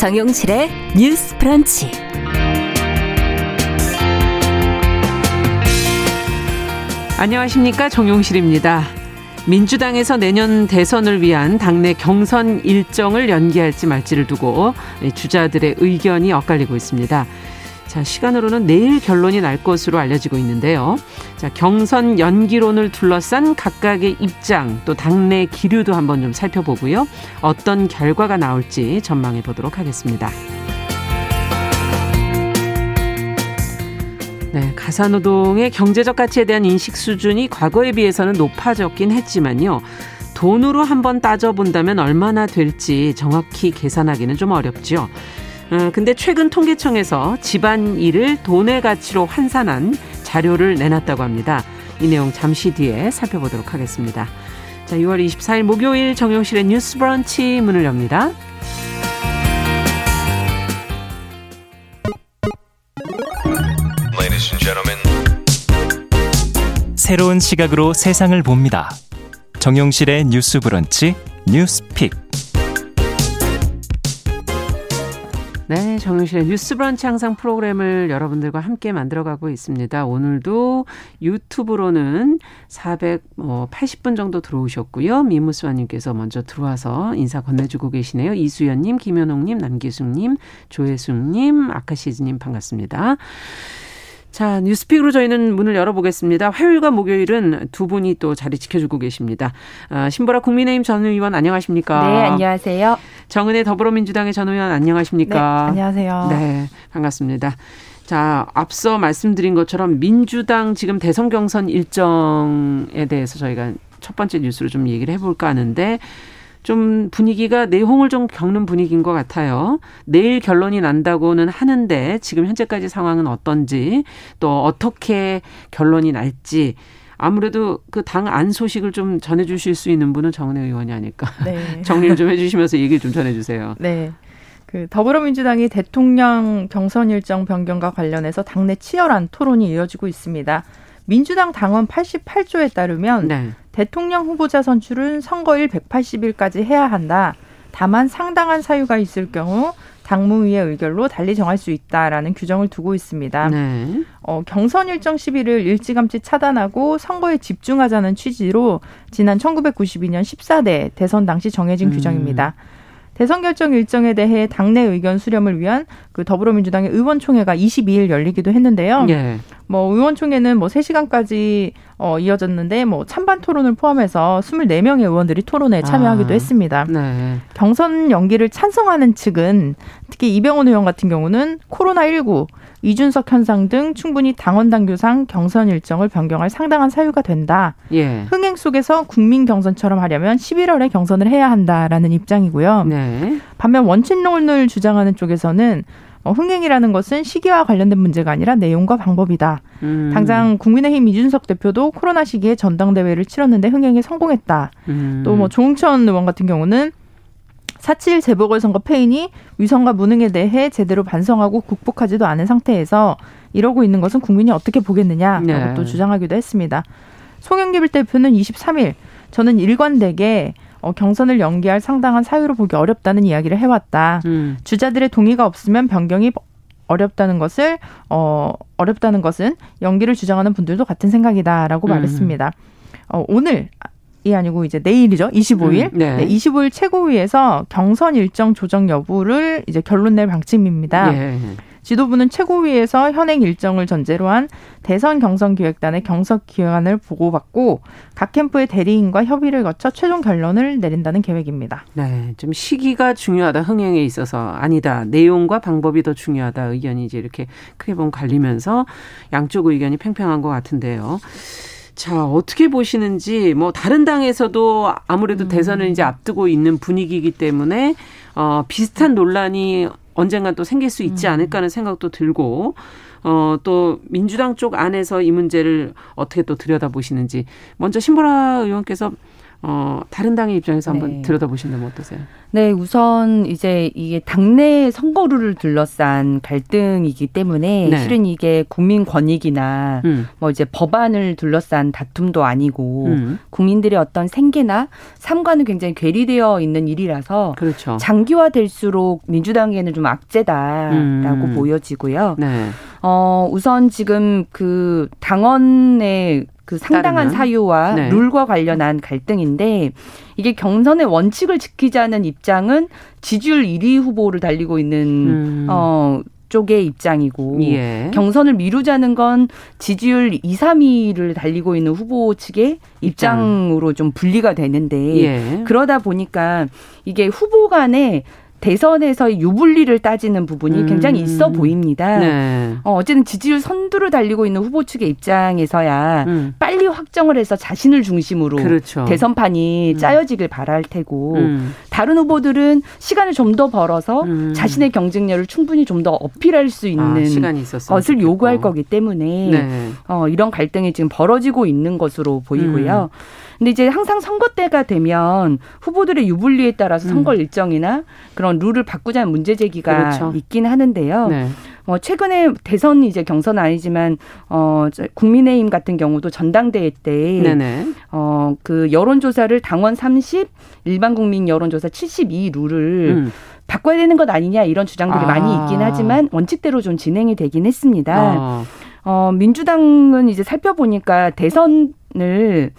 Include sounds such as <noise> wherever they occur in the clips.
정용실의 뉴스 프런치. 안녕하십니까. 정용실입니다. 민주당에서 내년 대선을 위한 당내 경선 일정을 연기할지 말지를 두고 주자들의 의견이 엇갈리고 있습니다. 자, 시간으로는 내일 결론이 날 것으로 알려지고 있는데요. 자, 경선 연기론을 둘러싼 각각의 입장, 또 당내 기류도 한번 좀 살펴보고요. 어떤 결과가 나올지 전망해 보도록 하겠습니다. 네, 가사노동의 경제적 가치에 대한 인식 수준이 과거에 비해서는 높아졌긴 했지만요. 돈으로 한번 따져본다면 얼마나 될지 정확히 계산하기는 좀 어렵죠. 어, 근데 최근 통계청에서 집안 일을 돈의 가치로 환산한 자료를 내놨다고 합니다. 이 내용 잠시 뒤에 살펴보도록 하겠습니다. 자, 6월 24일 목요일 정용실의 뉴스 브런치 문을 엽니다. 새로운 시각으로 세상을 봅니다. 정용실의 뉴스 브런치 뉴스 pick. 네, 정용실의 뉴스 브런치 항상 프로그램을 여러분들과 함께 만들어가고 있습니다. 오늘도 유튜브로는 480분 정도 들어오셨고요. 미무스와님께서 먼저 들어와서 인사 건네주고 계시네요. 이수연님, 김현옥님, 남기숙님, 조혜숙님, 아카시즈님 반갑습니다. 자, 뉴스픽으로 저희는 문을 열어보겠습니다. 화요일과 목요일은 두 분이 또 자리 지켜주고 계십니다. 아, 신보라 국민의힘 전 의원 안녕하십니까? 네, 안녕하세요. 정은혜 더불어민주당의 전 의원 안녕하십니까? 네, 안녕하세요. 네, 반갑습니다. 자, 앞서 말씀드린 것처럼 민주당 지금 대선 경선 일정에 대해서 저희가 첫 번째 뉴스로 좀 얘기를 해볼까 하는데 좀 분위기가 내홍을 좀 겪는 분위기인 것 같아요. 내일 결론이 난다고는 하는데 지금 현재까지 상황은 어떤지 또 어떻게 결론이 날지 아무래도 그 당 안 소식을 좀 전해주실 수 있는 분은 정은혜 의원이 아닐까. 네. <laughs> 정리를 좀 해주시면서 얘기를 좀 전해주세요. 네. 그 더불어민주당이 대통령 경선 일정 변경과 관련해서 당내 치열한 토론이 이어지고 있습니다. 민주당 당원 88조에 따르면 네. 대통령 후보자 선출은 선거일 180일까지 해야 한다. 다만 상당한 사유가 있을 경우 당무위의 의결로 달리 정할 수 있다라는 규정을 두고 있습니다. 네. 어, 경선 일정 시비를 일찌감치 차단하고 선거에 집중하자는 취지로 지난 1992년 14대 대선 당시 정해진 음. 규정입니다. 대선 결정 일정에 대해 당내 의견 수렴을 위한 그 더불어민주당의 의원총회가 22일 열리기도 했는데요. 예. 뭐 의원총회는 뭐 3시간까지 어 이어졌는데 뭐 찬반 토론을 포함해서 24명의 의원들이 토론에 참여하기도 아, 했습니다. 네. 경선 연기를 찬성하는 측은 특히 이병헌 의원 같은 경우는 코로나 19 이준석 현상 등 충분히 당원 당규상 경선 일정을 변경할 상당한 사유가 된다. 예. 흥행 속에서 국민 경선처럼 하려면 11월에 경선을 해야 한다라는 입장이고요. 네. 반면 원칙론을 주장하는 쪽에서는 어, 흥행이라는 것은 시기와 관련된 문제가 아니라 내용과 방법이다. 음. 당장 국민의힘 이준석 대표도 코로나 시기에 전당대회를 치렀는데 흥행에 성공했다. 음. 또뭐 조홍천 의원 같은 경우는 사칠 재보궐선거 패인이 위선과 무능에 대해 제대로 반성하고 극복하지도 않은 상태에서 이러고 있는 것은 국민이 어떻게 보겠느냐라고 네. 또 주장하기도 했습니다. 송영길 대표는 23일 저는 일관되게 어, 경선을 연기할 상당한 사유로 보기 어렵다는 이야기를 해왔다. 음. 주자들의 동의가 없으면 변경이 어렵다는 것을 어 어렵다는 것은 연기를 주장하는 분들도 같은 생각이다라고 음. 말했습니다. 어, 오늘 이 아니고 이제 내일이죠. 25일. 음, 네. 네. 25일 최고위에서 경선 일정 조정 여부를 이제 결론 낼 방침입니다. 예. 지도부는 최고위에서 현행 일정을 전제로 한 대선 경선 기획단의 경선 기획안을 보고받고 각 캠프의 대리인과 협의를 거쳐 최종 결론을 내린다는 계획입니다. 네, 좀 시기가 중요하다. 흥행에 있어서 아니다. 내용과 방법이 더 중요하다. 의견이 이제 이렇게 크게 보면 갈리면서 양쪽 의견이 팽팽한 것 같은데요. 자, 어떻게 보시는지, 뭐, 다른 당에서도 아무래도 음. 대선을 이제 앞두고 있는 분위기이기 때문에, 어, 비슷한 논란이 언젠간 또 생길 수 있지 음. 않을까 하는 생각도 들고, 어, 또 민주당 쪽 안에서 이 문제를 어떻게 또 들여다보시는지. 먼저 신보라 의원께서 어, 다른 당의 입장에서 한번 네. 들여다보신다면 어떠세요? 네, 우선 이제 이게 당내 선거루를 둘러싼 갈등이기 때문에 네. 실은 이게 국민 권익이나 음. 뭐 이제 법안을 둘러싼 다툼도 아니고 음. 국민들의 어떤 생계나 삶과는 굉장히 괴리되어 있는 일이라서 그렇죠. 장기화될수록 민주당에는 좀 악재다라고 음. 보여지고요. 네. 어, 우선 지금 그 당원의 그 상당한 따르면? 사유와 네. 룰과 관련한 갈등인데 이게 경선의 원칙을 지키자는 입장은 지지율 1위 후보를 달리고 있는 음. 어 쪽의 입장이고 예. 경선을 미루자는 건 지지율 2, 3위를 달리고 있는 후보 측의 입장으로 좀 분리가 되는데 예. 그러다 보니까 이게 후보 간에 대선에서의 유불리를 따지는 부분이 음. 굉장히 있어 보입니다. 네. 어, 어쨌든 지지율 선두를 달리고 있는 후보 측의 입장에서야 음. 빨리 확정을 해서 자신을 중심으로 그렇죠. 대선판이 음. 짜여지길 바랄 테고 음. 다른 후보들은 시간을 좀 더 벌어서 음. 자신의 경쟁력을 충분히 좀 더 어필할 수 있는 아, 것을. 요구할 거기 때문에 네. 어, 이런 갈등이 지금 벌어지고 있는 것으로 보이고요. 음. 근데 이제 항상 선거 때가 되면 후보들의 유불리에 따라서 선거 음. 일정이나 그런 룰을 바꾸자는 문제 제기가 그렇죠. 있긴 하는데요. 네. 어, 최근에 대선 이제 경선 아니지만 어 국민의힘 같은 경우도 전당대회 때 어 그 여론조사를 당원 30, 일반 국민 여론조사 72 룰을 음. 바꿔야 되는 것 아니냐 이런 주장들이 아. 많이 있긴 하지만 원칙대로 좀 진행이 되긴 했습니다. 아. 어, 민주당은 이제 살펴보니까 대선을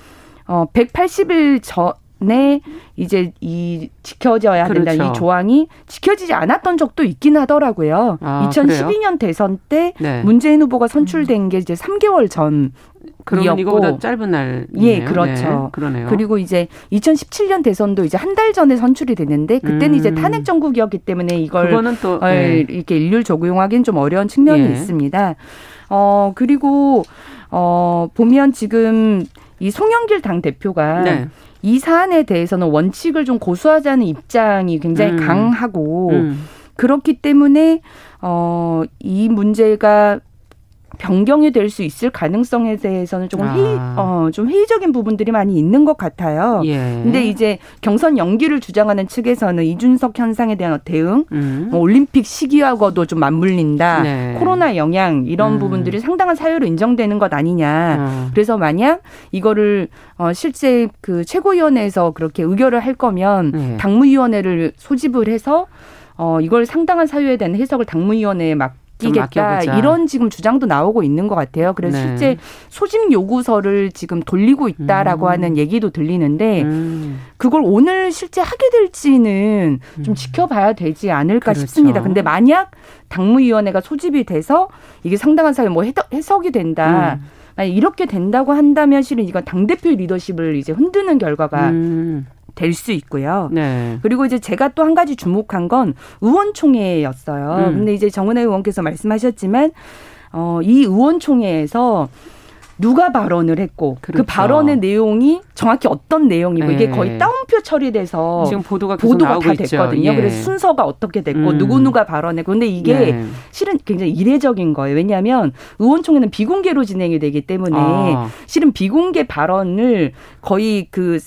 어 180일 전에 이제 이 지켜져야 된다 그렇죠. 이 조항이 지켜지지 않았던 적도 있긴 하더라고요. 아, 2012년 그래요? 대선 때 네. 문재인 후보가 선출된 게 이제 3개월 전 그러면 이거보다 짧은 날. 예, 그렇죠. 네, 그러네요. 그리고 이제 2017년 대선도 이제 한 달 전에 선출이 됐는데 그때는 음. 이제 탄핵 정국이었기 때문에 이걸 그거는 또 네. 이렇게 일률 적용하기는 좀 어려운 측면이 예. 있습니다. 어 그리고 어 보면 지금 이 송영길 당 대표가 네. 이 사안에 대해서는 원칙을 좀 고수하자는 입장이 굉장히 음. 강하고 음. 그렇기 때문에 어 이 문제가 변경이 될 수 있을 가능성에 대해서는 조금 아. 회의, 어, 좀 회의적인 부분들이 많이 있는 것 같아요. 예. 근데 이제 경선 연기를 주장하는 측에서는 이준석 현상에 대한 대응, 음. 뭐 올림픽 시기하고도 좀 맞물린다. 네. 코로나 영향 이런 음. 부분들이 상당한 사유로 인정되는 것 아니냐. 음. 그래서 만약 이거를 어, 실제 그 최고위원회에서 그렇게 의결을 할 거면 네. 당무위원회를 소집을 해서 어, 이걸 상당한 사유에 대한 해석을 당무위원회에 막 맡기겠다 이런 지금 주장도 나오고 있는 것 같아요. 그래서 네. 실제 소집 요구서를 지금 돌리고 있다라고 음. 하는 얘기도 들리는데 음. 그걸 오늘 실제 하게 될지는 좀 음. 지켜봐야 되지 않을까 그렇죠. 싶습니다. 근데 만약 당무위원회가 소집이 돼서 이게 상당한 사회 뭐 해석이 된다. 음. 이렇게 된다고 한다면 실은 이건 당 대표 리더십을 이제 흔드는 결과가 음. 될 수 있고요. 네. 그리고 이제 제가 또 한 가지 주목한 건 의원총회였어요. 음. 근데 이제 정은혜 의원께서 말씀하셨지만 어, 이 의원총회에서 누가 발언을 했고 그 그렇죠. 그 발언의 내용이 정확히 어떤 내용이고 네. 이게 거의 따옴표 처리돼서 지금 보도가 보도가 다 됐거든요. 예. 그래서 순서가 어떻게 됐고 음. 누구 누가 발언했고 근데 이게 네. 실은 굉장히 이례적인 거예요. 왜냐하면 의원총회는 비공개로 진행이 되기 때문에 아. 실은 비공개 발언을 거의 그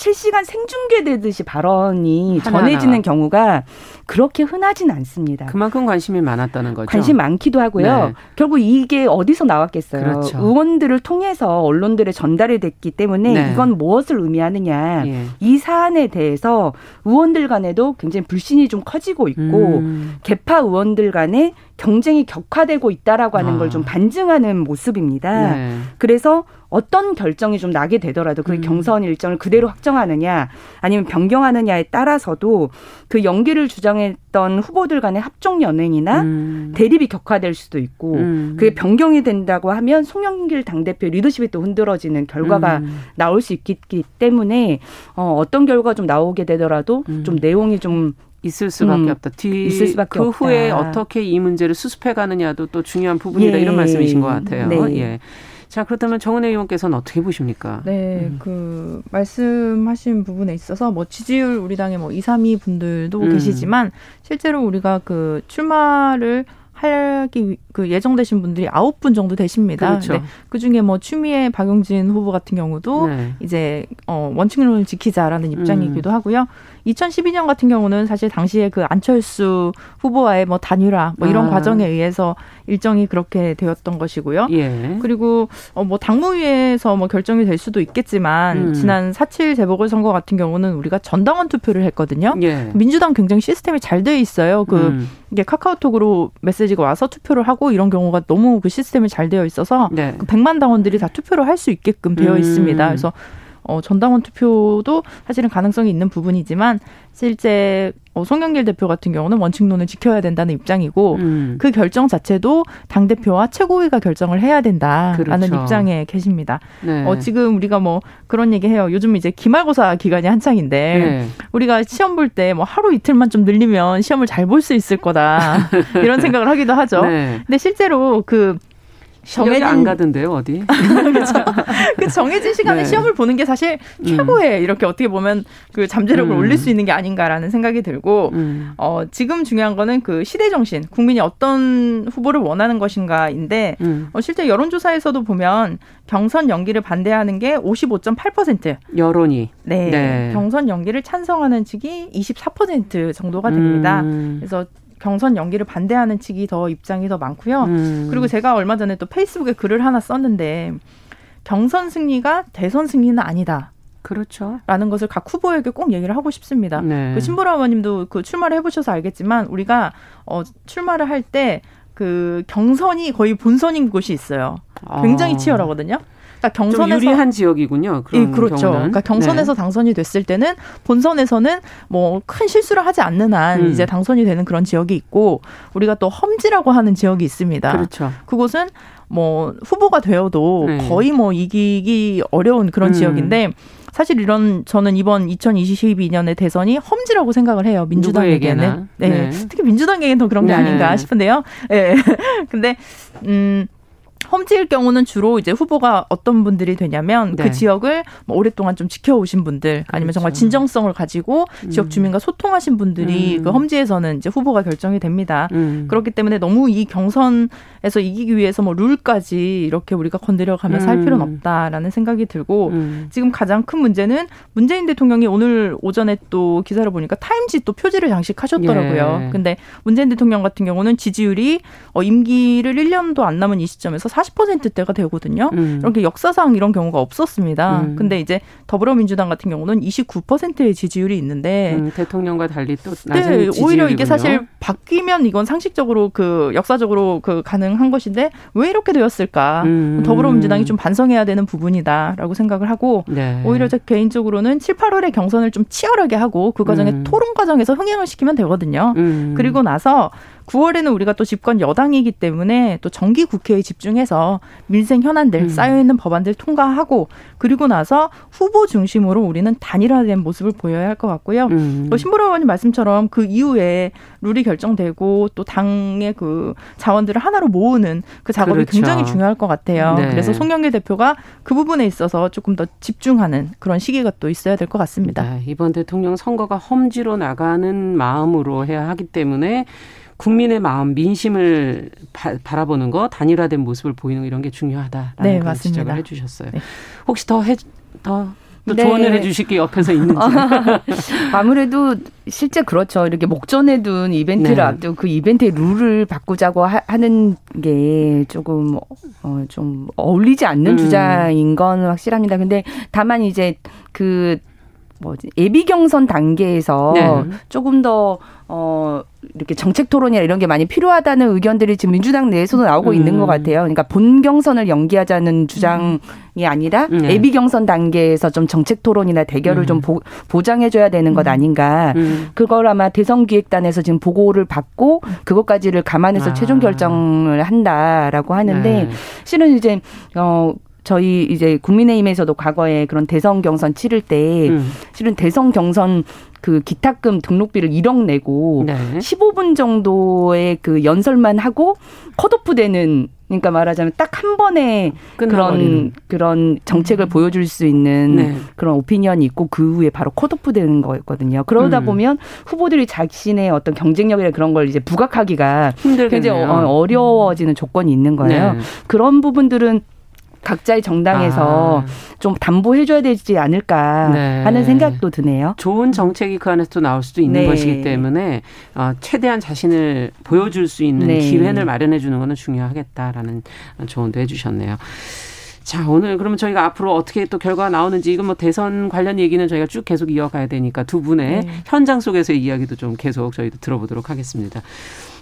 실시간 생중계되듯이 발언이 하나하나. 전해지는 경우가 그렇게 흔하진 않습니다. 그만큼 관심이 많았다는 거죠. 관심 많기도 하고요. 네. 결국 이게 어디서 나왔겠어요. 그렇죠. 의원들을 통해서 언론들에 전달이 됐기 때문에 네. 이건 무엇을 의미하느냐. 예. 이 사안에 대해서 의원들 간에도 굉장히 불신이 좀 커지고 있고 음. 개파 의원들 간에 경쟁이 격화되고 있다라고 하는 아. 걸좀 반증하는 모습입니다. 네. 그래서 어떤 결정이 좀 나게 되더라도 그 음. 경선 일정을 그대로 확정하느냐 아니면 변경하느냐에 따라서도 그 연기를 주장했던 후보들 간의 합종 연행이나 음. 대립이 격화될 수도 있고 음. 그게 변경이 된다고 하면 송영길 당대표 리더십이 또 흔들어지는 결과가 음. 나올 수 있기 때문에 어, 어떤 결과가 좀 나오게 되더라도 음. 좀 내용이 좀 있을 수밖에 음, 없다. 뒤 있을 수밖에 그 없다. 후에 어떻게 이 문제를 수습해 가느냐도 또 중요한 부분이다 예. 이런 말씀이신 것 같아요. 네. 예. 자, 그렇다면 정은혜 의원께서는 어떻게 보십니까? 네, 음. 그 말씀하신 부분에 있어서 뭐 지지율 우리 당의 뭐 2, 3위 분들도 음. 계시지만 실제로 우리가 그 출마를 하기 그 예정되신 분들이 아홉 분 정도 되십니다. 그렇죠. 그 중에 뭐 추미애 박용진 후보 같은 경우도 네. 이제 어 원칙론을 지키자라는 입장이기도 음. 하고요. 2012년 같은 경우는 사실 당시에 그 안철수 후보와의 뭐 단일화 뭐 이런 아. 과정에 의해서 일정이 그렇게 되었던 것이고요. 예. 그리고 어뭐 당무위에서 뭐 결정이 될 수도 있겠지만 음. 지난 4.7 재보궐선거 같은 경우는 우리가 전당원 투표를 했거든요. 예. 민주당 굉장히 시스템이 잘 돼 있어요. 그 음. 이게 카카오톡으로 메시지가 와서 투표를 하고 이런 경우가 너무 그 시스템이 잘 되어 있어서 네. 그 100만 당원들이 다 투표를 할 수 있게끔 되어 음. 있습니다. 그래서 어, 전당원 투표도 사실은 가능성이 있는 부분이지만 실제 어, 송영길 대표 같은 경우는 원칙론을 지켜야 된다는 입장이고 음. 그 결정 자체도 당 대표와 최고위가 결정을 해야 된다라는 그렇죠. 입장에 계십니다. 네. 어, 지금 우리가 뭐 그런 얘기해요. 요즘 이제 기말고사 기간이 한창인데 네. 우리가 시험 볼 때 뭐 하루 이틀만 좀 늘리면 시험을 잘 볼 수 있을 거다 <laughs> 이런 생각을 하기도 하죠. 네. 근데 실제로 그 정해진 안 가던데요 어디? <laughs> 그렇죠. 그 정해진 시간에 네. 시험을 보는 게 사실 음. 최고의 음. 이렇게 어떻게 보면 그 잠재력을 음. 올릴 수 있는 게 아닌가라는 생각이 들고 음. 어 지금 중요한 거는 그 시대 정신 국민이 어떤 후보를 원하는 것인가인데 음. 어, 실제 여론조사에서도 보면 경선 연기를 반대하는 게 55.8% 여론이 네, 네. 경선 연기를 찬성하는 측이 24% 정도가 됩니다. 음. 그래서 경선 연기를 반대하는 측이 더 입장이 더 많고요. 음. 그리고 제가 얼마 전에 또 페이스북에 글을 하나 썼는데 경선 승리가 대선 승리는 아니다. 그렇죠. 라는 것을 각 후보에게 꼭 얘기를 하고 싶습니다. 네. 그 신보라 의원님도 그 출마를 해보셔서 알겠지만 우리가 어, 출마를 할 때 그 경선이 거의 본선인 곳이 있어요. 굉장히 아. 치열하거든요. 그러니까 경선에서 유리한 지역이군요. 그런 예, 그렇죠. 경우는. 그러니까 경선에서 네. 당선이 됐을 때는 본선에서는 뭐 큰 실수를 하지 않는 한 음. 이제 당선이 되는 그런 지역이 있고 우리가 또 험지라고 하는 지역이 있습니다. 그렇죠. 그곳은 뭐 후보가 되어도 네. 거의 뭐 이기기 어려운 그런 음. 지역인데 사실 이런 저는 이번 2022년의 대선이 험지라고 생각을 해요. 민주당에게는. 네. 네. 특히 민주당에게는 더 그런 게 네. 아닌가 싶은데요. 예. 네. <laughs> 근데 음 험지일 경우는 주로 이제 후보가 어떤 분들이 되냐면 그 네. 그 지역을 뭐 오랫동안 좀 지켜오신 분들 아니면 그렇죠. 정말 진정성을 가지고 음. 지역 주민과 소통하신 분들이 음. 그 험지에서는 이제 후보가 결정이 됩니다. 음. 그렇기 때문에 너무 이 경선에서 이기기 위해서 뭐 룰까지 이렇게 우리가 건드려가면서 할 필요는 음. 없다라는 생각이 들고 음. 지금 가장 큰 문제는 문재인 대통령이 오늘 오전에 또 기사를 보니까 타임지 또 표지를 장식하셨더라고요. 예. 근데 문재인 대통령 같은 경우는 지지율이 어 임기를 1년도 안 남은 이 시점에서 40%대가 되거든요. 음. 이렇게 역사상 이런 경우가 없었습니다. 음. 근데 이제 더불어민주당 같은 경우는 29%의 지지율이 있는데 음, 대통령과 달리 또 낮은 네, 지지율이군요. 오히려 이게 사실 바뀌면 이건 상식적으로 그 역사적으로 그 가능한 것인데 왜 이렇게 되었을까? 음. 더불어민주당이 좀 반성해야 되는 부분이다라고 생각을 하고 네. 오히려 제 개인적으로는 7, 8월에 경선을 좀 치열하게 하고 그 과정에 음. 토론 과정에서 흥행을 시키면 되거든요. 음. 그리고 나서 9월에는 우리가 또 집권 여당이기 때문에 또 정기 국회에 집중해서 민생 현안들 음. 쌓여 있는 법안들 통과하고 그리고 나서 후보 중심으로 우리는 단일화된 모습을 보여야 할 것 같고요. 음. 또 신보라 의원님 말씀처럼 그 이후에 룰이 결정되고 또 당의 그 자원들을 하나로 모으는 그 작업이 그렇죠. 굉장히 중요할 것 같아요. 네. 그래서 송영길 대표가 그 부분에 있어서 조금 더 집중하는 그런 시기가 또 있어야 될 것 같습니다. 네, 이번 대통령 선거가 험지로 나가는 마음으로 해야 하기 때문에 국민의 마음, 민심을 바, 라보는 거, 단일화된 모습을 보이는 이런 게 중요하다라는 네, 그런 지적을 해주셨어요. 네. 혹시 더 해, 더또 네. 조언을 해주실 게 옆에서 있는지. <laughs> 아무래도 실제 그렇죠. 이렇게 목전에 둔 이벤트를 네. 앞두고 그 이벤트의 룰을 바꾸자고 하, 는게 조금 어, 좀 어울리지 않는 음. 주장인 건 확실합니다. 근데 다만 이제 그 뭐지 예비 경선 단계에서 네. 조금 더 어, 이렇게 정책 토론이나 이런 게 많이 필요하다는 의견들이 지금 민주당 내에서도 나오고 음. 있는 것 같아요. 그러니까 본 경선을 연기하자는 주장이 아니라 음. 네. 예비 경선 단계에서 좀 정책 토론이나 대결을 음. 좀 보, 보장해줘야 되는 것 음. 아닌가. 음. 그걸 아마 대선 기획단에서 지금 보고를 받고 그것까지를 감안해서 아. 최종 결정을 한다라고 하는데 네. 실은 이제 어 저희 이제 국민의힘에서도 과거에 그런 대선 경선 치를 때 음. 실은 대선 경선 그 기탁금 등록비를 1억 내고 네. 15분 정도의 그 연설만 하고 컷오프 되는 그러니까 말하자면 딱 한 번에 그런 그런 정책을 음. 보여줄 수 있는 네. 그런 오피니언이 있고 그 후에 바로 컷오프 되는 거였거든요. 그러다 음. 보면 후보들이 자신의 어떤 경쟁력이나 그런 걸 이제 부각하기가 힘들겠네요. 굉장히 어, 어려워지는 조건이 있는 거예요. 네. 그런 부분들은 각자의 정당에서 아. 좀 담보해줘야 되지 않을까 네. 하는 생각도 드네요. 좋은 정책이 그 안에서 또 나올 수도 있는 네. 것이기 때문에 어, 최대한 자신을 보여줄 수 있는 네. 기회를 마련해 주는 것은 중요하겠다라는 조언도 해주셨네요. 자, 오늘 그러면 저희가 앞으로 어떻게 또 결과가 나오는지 이건 뭐 대선 관련 얘기는 저희가 쭉 계속 이어가야 되니까 두 분의 네. 현장 속에서의 이야기도 좀 계속 저희도 들어보도록 하겠습니다.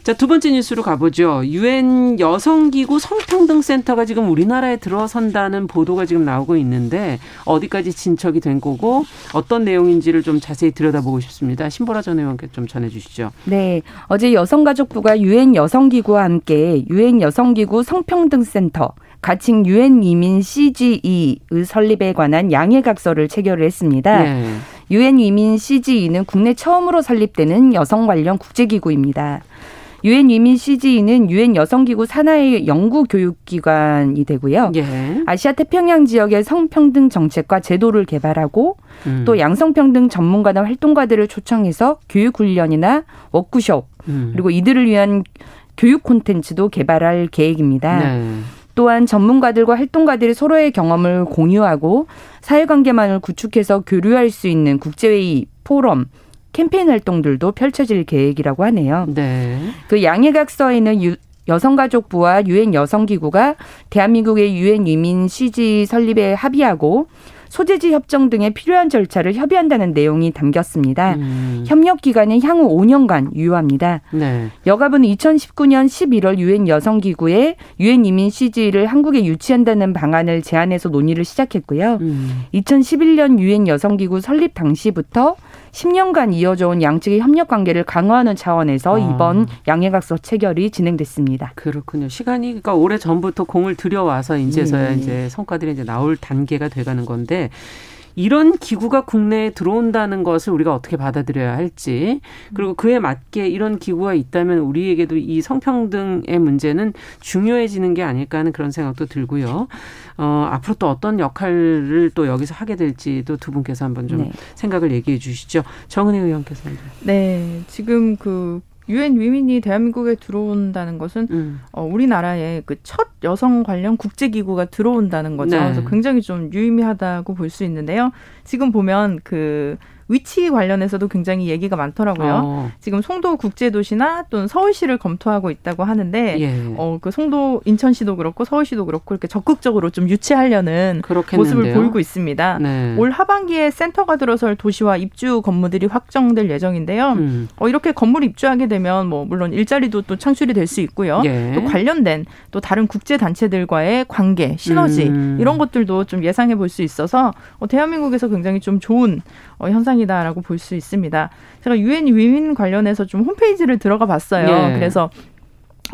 자, 두 번째 뉴스로 가보죠. 유엔 여성기구 성평등센터가 지금 우리나라에 들어선다는 보도가 지금 나오고 있는데 어디까지 진척이 된 거고 어떤 내용인지를 좀 자세히 들여다보고 싶습니다. 신보라 전 의원께 좀 전해주시죠. 네, 어제 여성가족부가 유엔 여성기구와 함께 유엔 여성기구 성평등센터 가칭 유엔 이민 CGE의 설립에 관한 양해각서를 체결을 했습니다. 네. 유엔 네. 이민 CGE는 국내 처음으로 설립되는 여성 관련 국제기구입니다. 유엔 위민 CG는 유엔 여성기구 산하의 연구 교육기관이 되고요. 예. 아시아 태평양 지역의 성평등 정책과 제도를 개발하고 음. 또 양성평등 전문가나 활동가들을 초청해서 교육 훈련이나 워크숍 음. 그리고 이들을 위한 교육 콘텐츠도 개발할 계획입니다. 네. 또한 전문가들과 활동가들이 서로의 경험을 공유하고 사회관계만을 구축해서 교류할 수 있는 국제회의, 포럼, 캠페인 활동들도 펼쳐질 계획이라고 하네요. 네. 그 양해각서에는 유, 여성가족부와 유엔 여성기구가 대한민국의 유엔 이민 CG 설립에 합의하고 소재지 협정 등에 필요한 절차를 협의한다는 내용이 담겼습니다. 음. 협력 기간은 향후 5년간 유효합니다. 네. 여가부는 2019년 11월 유엔 여성기구에 유엔 이민 CG를 한국에 유치한다는 방안을 제안해서 논의를 시작했고요. 음. 2011년 유엔 여성기구 설립 당시부터 10년간 이어져 온 양측의 협력 관계를 강화하는 차원에서 아. 이번 양해각서 체결이 진행됐습니다. 그렇군요. 시간이 그러니까 오래 전부터 공을 들여와서 이제서야 네. 이제 성과들이 이제 나올 단계가 돼가는 건데 이런 기구가 국내에 들어온다는 것을 우리가 어떻게 받아들여야 할지 그리고 그에 맞게 이런 기구가 있다면 우리에게도 이 성평등의 문제는 중요해지는 게 아닐까 하는 그런 생각도 들고요. 어, 앞으로 또 어떤 역할을 또 여기서 하게 될지도 두 분께서 한번 좀 네. 생각을 얘기해 주시죠. 정은혜 의원께서는. 네, 지금 그 유엔 위민이 대한민국에 들어온다는 것은 음. 어, 우리나라에 그첫 여성 관련 국제기구가 들어온다는 거죠. 네. 그래서 굉장히 좀 유의미하다고 볼 수 있는데요. 지금 보면 그 위치 관련해서도 굉장히 얘기가 많더라고요. 어. 지금 송도 국제도시나 또는 서울시를 검토하고 있다고 하는데 예. 어, 그 송도 인천시도 그렇고 서울시도 그렇고 이렇게 적극적으로 좀 유치하려는 그렇겠는데요. 모습을 보이고 있습니다. 네. 올 하반기에 센터가 들어설 도시와 입주 건물들이 확정될 예정인데요. 음. 어, 이렇게 건물 입주하게 되면 뭐 물론 일자리도 또 창출이 될 수 있고요. 예. 또 관련된 또 다른 국제 단체들과의 관계, 시너지 음. 이런 것들도 좀 예상해 볼 수 있어서 어, 대한민국에서 굉장히 좀 좋은 어, 현상 이다라고 볼 수 있습니다. 제가 유엔 Women 관련해서 좀 홈페이지를 들어가 봤어요. 예. 그래서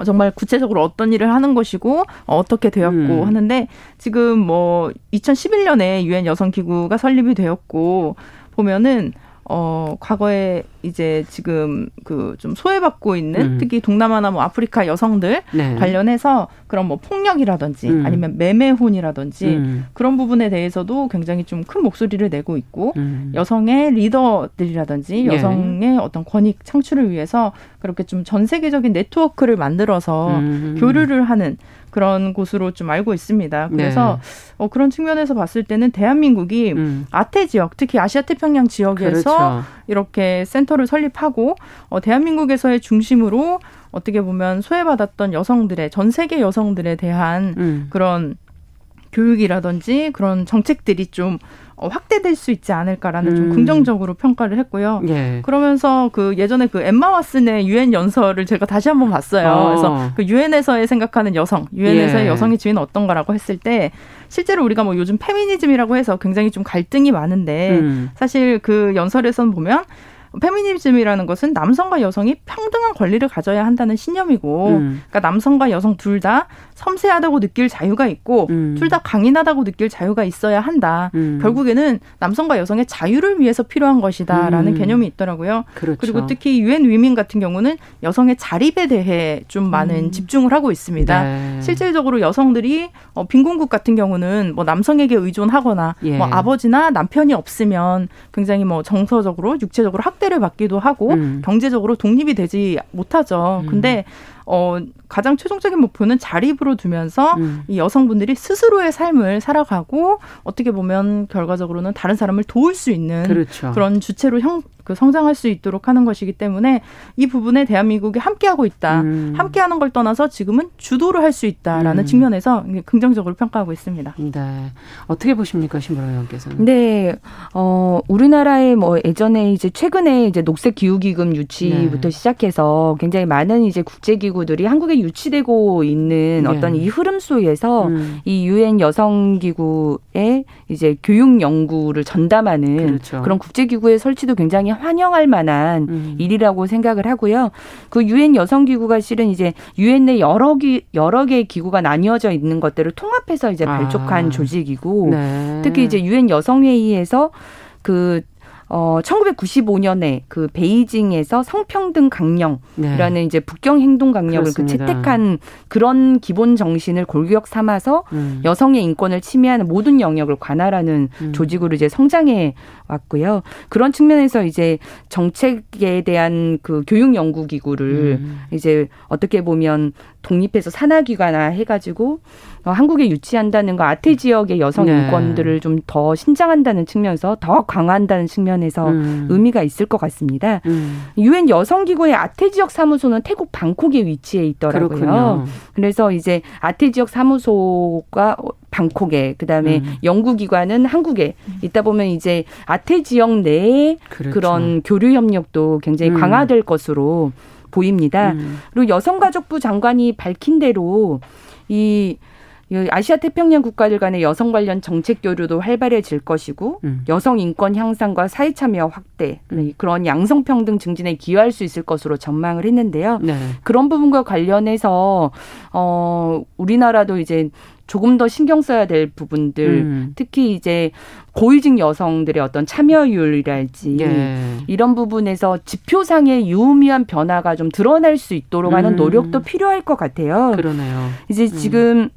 정말 구체적으로 어떤 일을 하는 것이고 어떻게 되었고 음. 하는데 지금 뭐 2011년에 유엔 여성 기구가 설립이 되었고 보면은 어, 과거에 이제 지금 그 좀 소외받고 있는 음. 특히 동남아나 뭐 아프리카 여성들 네. 관련해서 그런 뭐 폭력이라든지 음. 아니면 매매혼이라든지 음. 그런 부분에 대해서도 굉장히 좀 큰 목소리를 내고 있고 음. 여성의 리더들이라든지 예. 여성의 네. 어떤 권익 창출을 위해서 그렇게 좀 전 세계적인 네트워크를 만들어서 음. 교류를 하는 그런 곳으로 좀 알고 있습니다. 그래서 네. 어, 그런 측면에서 봤을 때는 대한민국이 음. 아태 지역, 특히 아시아 태평양 지역에서 그렇죠. 이렇게 센터를 설립하고 어, 대한민국에서의 중심으로 어떻게 보면 소외받았던 여성들의 전 세계 여성들에 대한 음. 그런 교육이라든지 그런 정책들이 좀 어, 확대될 수 있지 않을까라는 음. 좀 긍정적으로 평가를 했고요. 예. 그러면서 그 예전에 그 엠마 왓슨의 유엔 연설을 제가 다시 한번 봤어요. 어. 그래서 그 유엔에서의 생각하는 여성, 유엔에서의 예. 여성의 지위는 어떤가라고 했을 때 실제로 우리가 뭐 요즘 페미니즘이라고 해서 굉장히 좀 갈등이 많은데 음. 사실 그 연설에선 보면 페미니즘이라는 것은 남성과 여성이 평등한 권리를 가져야 한다는 신념이고, 음. 그러니까 남성과 여성 둘 다 섬세하다고 느낄 자유가 있고, 음. 둘다 강인하다고 느낄 자유가 있어야 한다. 음. 결국에는 남성과 여성의 자유를 위해서 필요한 것이다라는 음. 개념이 있더라고요. 그렇죠. 그리고 특히 유엔 위민 같은 경우는 여성의 자립에 대해 좀 많은 음. 집중을 하고 있습니다. 네. 실질적으로 여성들이 어, 빈곤국 같은 경우는 뭐 남성에게 의존하거나 예. 뭐 아버지나 남편이 없으면 굉장히 뭐 정서적으로 육체적으로 학대 를 받기도 하고 음. 경제적으로 독립이 되지 못하죠. 음. 근데 어, 가장 최종적인 목표는 자립으로 두면서 음. 이 여성분들이 스스로의 삶을 살아가고 어떻게 보면 결과적으로는 다른 사람을 도울 수 있는 그렇죠. 그런 주체로 형, 그 성장할 수 있도록 하는 것이기 때문에 이 부분에 대한민국이 함께하고 있다. 음. 함께하는 걸 떠나서 지금은 주도를 할 수 있다라는 음. 측면에서 긍정적으로 평가하고 있습니다. 네. 어떻게 보십니까, 신보라 의원께서는? 네. 어, 우리나라의 뭐 예전에 이제 최근에 이제 녹색 기후 기금 유치부터 네. 시작해서 굉장히 많은 이제 국제 기구들이 한국에 유치되고 있는 네. 어떤 이 흐름 속에서 음. 이 유엔 여성 기구의 이제 교육 연구를 전담하는 그렇죠. 그런 국제 기구의 설치도 굉장히 환영할 만한 음. 일이라고 생각을 하고요. 그 유엔 여성 기구가 실은 이제 유엔 내 여러 기 여러 개의 기구가 나뉘어져 있는 것들을 통합해서 이제 발족한 아. 조직이고 네. 특히 이제 유엔 여성 회의에서 그 어, 1995년에 그 베이징에서 성평등 강령이라는 네. 이제 북경 행동 강령을 그 채택한 그런 기본 정신을 골격 삼아서 음. 여성의 인권을 침해하는 모든 영역을 관할하는 음. 조직으로 이제 성장해 왔고요. 그런 측면에서 이제 정책에 대한 그 교육 연구 기구를 음. 이제 어떻게 보면 독립해서 산하기관화 해가지고 어, 한국에 유치한다는 거 아태 지역의 여성 네. 인권들을 좀 더 신장한다는 측면에서 더 강화한다는 측면에서 음. 의미가 있을 것 같습니다. 음. 유엔 음. 여성기구의 아태 지역 사무소는 태국 방콕에 위치해 있더라고요. 그렇군요. 그래서 이제 아태 지역 사무소가 방콕에 그다음에 음. 연구 기관은 한국에 있다 보면 이제 아태 지역 내에 그렇죠. 그런 교류 협력도 굉장히 음. 강화될 것으로 보입니다. 음. 그리고 여성가족부 장관이 밝힌 대로 이 아시아 태평양 국가들 간의 여성 관련 정책 교류도 활발해질 것이고 음. 여성 인권 향상과 사회 참여 확대 음. 그런 양성 평등 증진에 기여할 수 있을 것으로 전망을 했는데요. 네. 그런 부분과 관련해서 어 우리나라도 이제 조금 더 신경 써야 될 부분들 음. 특히 이제 고위직 여성들의 어떤 참여율이랄지 네. 이런 부분에서 지표상의 유의미한 변화가 좀 드러날 수 있도록 하는 음. 노력도 필요할 것 같아요. 그러네요. 이제 음. 지금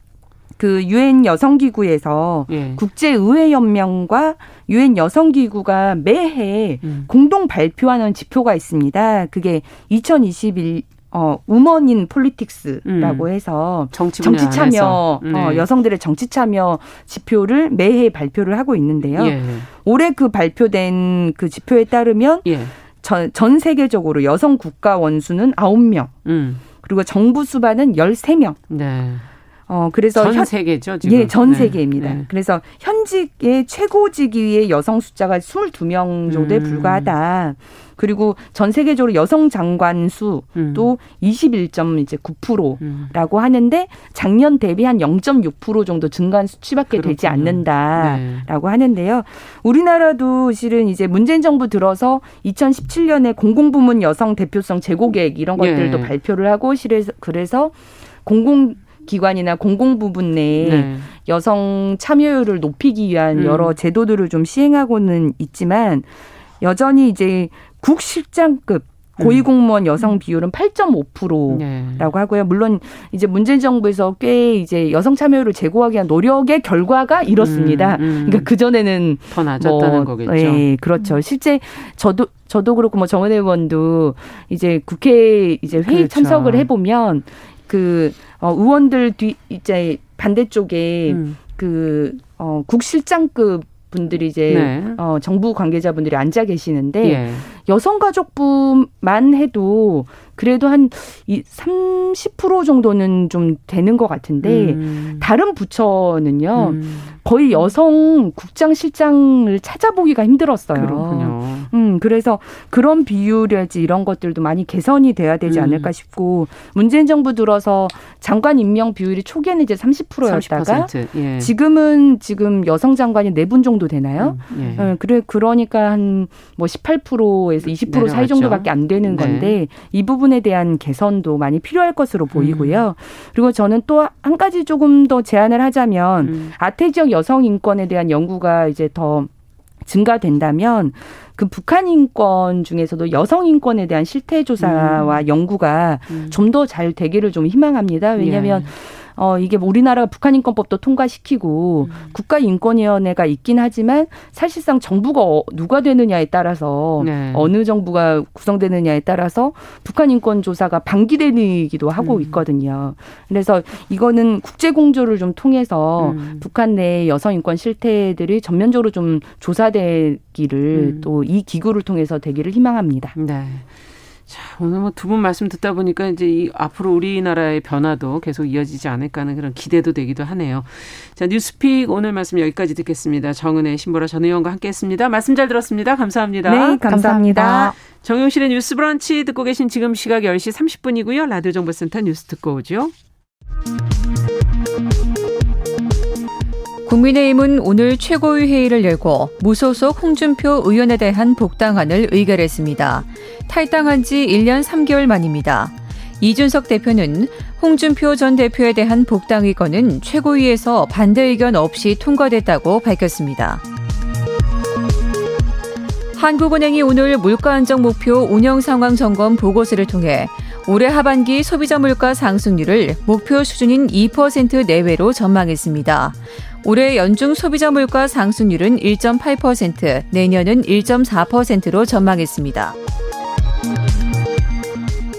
그 유엔 여성기구에서 예. 국제의회연명과 유엔 여성기구가 매해 음. 공동 발표하는 지표가 있습니다. 그게 2021 어, Women in Politics라고 음. 해서 정치, 정치 참여, 어, 네. 어, 여성들의 정치 참여 지표를 매해 발표를 하고 있는데요. 예. 올해 그 발표된 그 지표에 따르면 예. 전, 전 세계적으로 여성 국가 원수는 9명, 음. 그리고 정부 수반은 13명. 네. 어 그래서 전 현, 세계죠 지금. 예, 전 네. 세계입니다. 네. 그래서 현직의 최고 직위의 여성 숫자가 22명 정도에 음. 불과하다. 그리고 전 세계적으로 여성 장관 수도 음. 21점 이제 9%라고 음. 하는데 작년 대비 한 0.6% 정도 증가한 수치밖에 그렇군요. 되지 않는다라고 네. 하는데요. 우리나라도 실은 이제 문재인 정부 들어서 2017년에 공공부문 여성 대표성 제고 계획 이런 것들도 네. 발표를 하고 실에서 그래서 공공 기관이나 공공 부분 내에 네. 여성 참여율을 높이기 위한 음. 여러 제도들을 좀 시행하고는 있지만 여전히 이제 국실장급 고위공무원 여성 음. 비율은 8.5%라고 네. 하고요. 물론 이제 문재인 정부에서 꽤 이제 여성 참여율을 제고하기 위한 노력의 결과가 이렇습니다. 음, 음. 그러니까 그 전에는 더 낮았다는 뭐, 거겠죠. 네, 그렇죠. 실제 저도 저도 그렇고 뭐 정원 의원도 이제 국회 이제 회의 그렇죠. 참석을 해보면 그 어, 의원들 뒤 이제 반대쪽에 음. 그 어, 국실장급 분들이 이제 네. 어, 정부 관계자분들이 앉아 계시는데 예. 여성가족부만 해도 그래도 한이30% 정도는 좀 되는 것 같은데 음. 다른 부처는요 음. 거의 여성 국장 실장을 찾아보기가 힘들었어요. 그렇군요. 음 음, 그래서 그런 비율이랄지 이런 것들도 많이 개선이 돼야 되지 음. 않을까 싶고 문재인 정부 들어서 장관 임명 비율이 초기에는 이제 30%였다가 30%, 예. 지금은 지금 여성 장관이 네 분 정도 되나요? 음, 예. 어, 그래 그러니까 한 뭐 18%에 서 20% 내려갔죠. 사이 정도밖에 안 되는 네. 건데 이 부분에 대한 개선도 많이 필요할 것으로 보이고요. 음. 그리고 저는 또 한 가지 조금 더 제안을 하자면 음. 아태 지역 여성 인권에 대한 연구가 이제 더 증가된다면 그 북한 인권 중에서도 여성 인권에 대한 실태 조사와 음. 연구가 음. 좀더 잘 되기를 좀 희망합니다. 왜냐하면 예. 어 이게 우리나라가 북한 인권법도 통과시키고 음. 국가인권위원회가 있긴 하지만 사실상 정부가 어, 누가 되느냐에 따라서 네. 어느 정부가 구성되느냐에 따라서 북한 인권 조사가 방기되기도 하고 음. 있거든요. 그래서 이거는 국제 공조를 좀 통해서 음. 북한 내 여성 인권 실태들이 전면적으로 좀 조사되기를 음. 또이 기구를 통해서 되기를 희망합니다. 네. 자, 오늘 뭐 두 분 말씀 듣다 보니까 이제 이 앞으로 우리나라의 변화도 계속 이어지지 않을까 하는 그런 기대도 되기도 하네요. 자, 뉴스픽 오늘 말씀 여기까지 듣겠습니다. 정은혜, 신보라 전 의원과 함께 했습니다. 말씀 잘 들었습니다. 감사합니다. 네, 감사합니다. 감사합니다. 정용실의 뉴스 브런치 듣고 계신 지금 시각 10시 30분이고요. 라디오 정보센터 뉴스 듣고 오죠. 국민의힘은 오늘 최고위 회의를 열고 무소속 홍준표 의원에 대한 복당안을 의결했습니다. 탈당한 지 1년 3개월 만입니다. 이준석 대표는 홍준표 전 대표에 대한 복당 의건은 최고위에서 반대 의견 없이 통과됐다고 밝혔습니다. 한국은행이 오늘 물가 안정 목표 운영 상황 점검 보고서를 통해 올해 하반기 소비자 물가 상승률을 목표 수준인 2% 내외로 전망했습니다. 올해 연중 소비자 물가 상승률은 1.8%, 내년은 1.4%로 전망했습니다.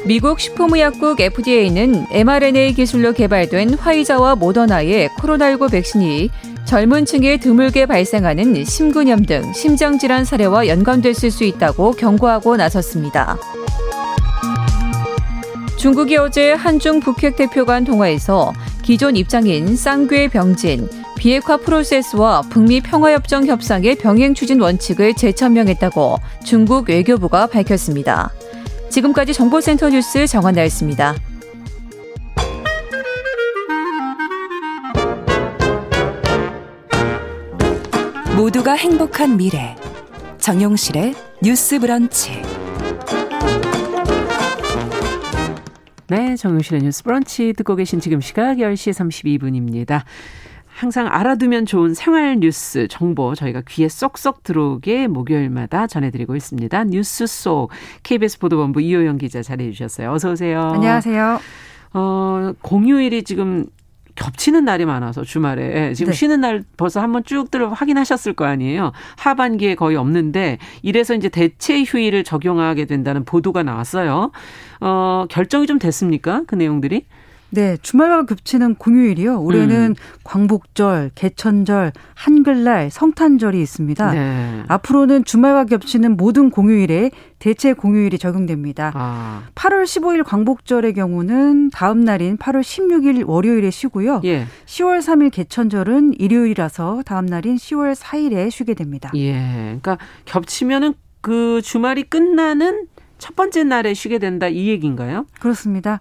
미국 슈퍼무약국 FDA는 mRNA 기술로 개발된 화이자와 모더나의 코로나19 백신이 젊은 층에 드물게 발생하는 심근염 등 심장질환 사례와 연관됐을 수 있다고 경고하고 나섰습니다. 중국이 어제 한중 북핵 대표 간 통화에서 기존 입장인 쌍괴 병진, 비핵화 프로세스와 북미 평화협정 협상의 병행 추진 원칙을 재천명했다고 중국 외교부가 밝혔습니다. 지금까지 정보센터 뉴스 정한나였습니다. 모두가 행복한 미래 정용실의 뉴스 브런치 네, 정용실의 뉴스 브런치 듣고 계신 지금 시각 10시 32분입니다. 항상 알아두면 좋은 생활 뉴스 정보 저희가 귀에 쏙쏙 들어오게 목요일마다 전해드리고 있습니다. 뉴스 속 KBS 보도본부 이호영 기자 잘해 주셨어요. 어서 오세요. 안녕하세요. 어, 공휴일이 지금 겹치는 날이 많아서 주말에 지금 네. 쉬는 날 벌써 한번 쭉 들어 확인하셨을 거 아니에요. 하반기에 거의 없는데 이래서 이제 대체 휴일을 적용하게 된다는 보도가 나왔어요. 어, 결정이 좀 됐습니까? 그 내용들이? 네, 주말과 겹치는 공휴일이요. 올해는 음. 광복절, 개천절, 한글날, 성탄절이 있습니다. 네. 앞으로는 주말과 겹치는 모든 공휴일에 대체 공휴일이 적용됩니다. 아. 8월 15일 광복절의 경우는 다음 날인 8월 16일 월요일에 쉬고요. 예. 10월 3일 개천절은 일요일이라서 다음 날인 10월 4일에 쉬게 됩니다. 예. 그러니까 겹치면은 그 주말이 끝나는 첫 번째 날에 쉬게 된다 이 얘기인가요? 그렇습니다.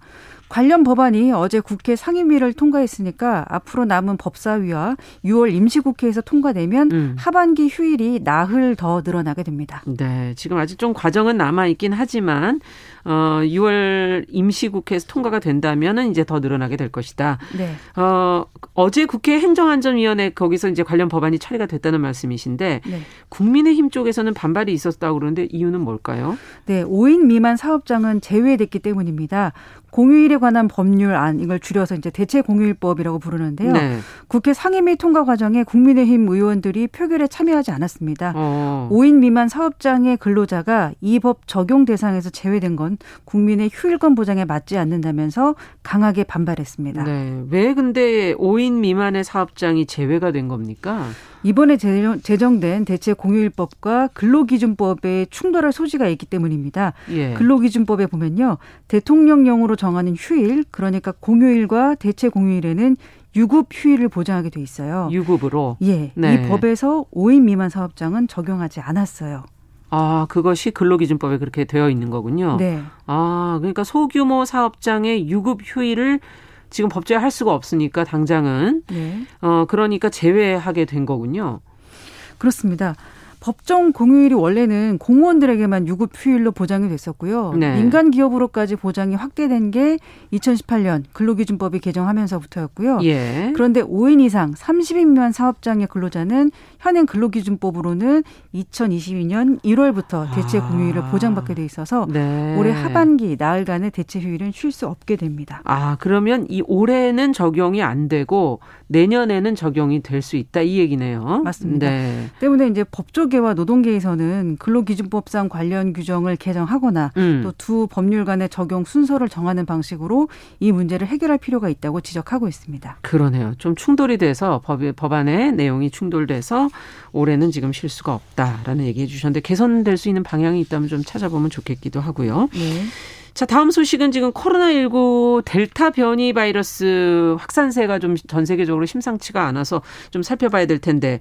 관련 법안이 어제 국회 상임위를 통과했으니까 앞으로 남은 법사위와 6월 임시국회에서 통과되면 음. 하반기 휴일이 나흘 더 늘어나게 됩니다. 네, 지금 아직 좀 과정은 남아 있긴 하지만 어 6월 임시국회에서 통과가 된다면은 이제 더 늘어나게 될 것이다. 네. 어 어제 국회 행정안전위원회 거기서 이제 관련 법안이 처리가 됐다는 말씀이신데 네. 국민의힘 쪽에서는 반발이 있었다고 그러는데 이유는 뭘까요? 네, 5인 미만 사업장은 제외됐기 때문입니다. 공휴일에 관한 법률안 이걸 줄여서 이제 대체 공휴일법이라고 부르는데요. 네. 국회 상임위 통과 과정에 국민의힘 의원들이 표결에 참여하지 않았습니다. 어. 5인 미만 사업장의 근로자가 이 법 적용 대상에서 제외된 건 국민의 휴일권 보장에 맞지 않는다면서 강하게 반발했습니다. 네. 왜 근데 5인 미만의 사업장이 제외가 된 겁니까? 이번에 제정된 대체 공휴일법과 근로기준법에 충돌할 소지가 있기 때문입니다. 예. 근로기준법에 보면요. 대통령령으로 정하는 휴일, 그러니까 공휴일과 대체 공휴일에는 유급 휴일을 보장하게 돼 있어요. 유급으로? 예. 네. 이 법에서 5인 미만 사업장은 적용하지 않았어요. 아, 그것이 근로기준법에 그렇게 되어 있는 거군요. 네. 아, 그러니까 소규모 사업장의 유급 휴일을 지금 법제화 할 수가 없으니까 당장은 네. 어 그러니까 제외하게 된 거군요. 그렇습니다. 법정 공휴일이 원래는 공무원들에게만 유급 휴일로 보장이 됐었고요. 네. 민간 기업으로까지 보장이 확대된 게 2018년 근로기준법이 개정하면서부터였고요. 예. 그런데 5인 이상 30인 미만 사업장의 근로자는 현행 근로기준법으로는 2022년 1월부터 대체 공휴일을 아. 보장받게 돼 있어서 네. 올해 하반기 나흘간의 대체 휴일은 쉴 수 없게 됩니다. 아 그러면 이 올해는 적용이 안 되고 내년에는 적용이 될 수 있다 이 얘기네요. 맞습니다. 네. 때문에 이제 법조계 와 노동계에서는 근로기준법상 관련 규정을 개정하거나 음. 또두 법률 간의 적용 순서를 정하는 방식으로 이 문제를 해결할 필요가 있다고 지적하고 있습니다. 그러네요. 좀 충돌이 돼서 법, 법안의 내용이 충돌돼서 올해는 지금 실 수가 없다라는 얘기해 주셨는데 개선될 수 있는 방향이 있다면 좀 찾아보면 좋겠기도 하고요. 네. 자, 다음 소식은 지금 코로나19 델타 변이 바이러스 확산세가 좀 전 세계적으로 심상치가 않아서 좀 살펴봐야 될 텐데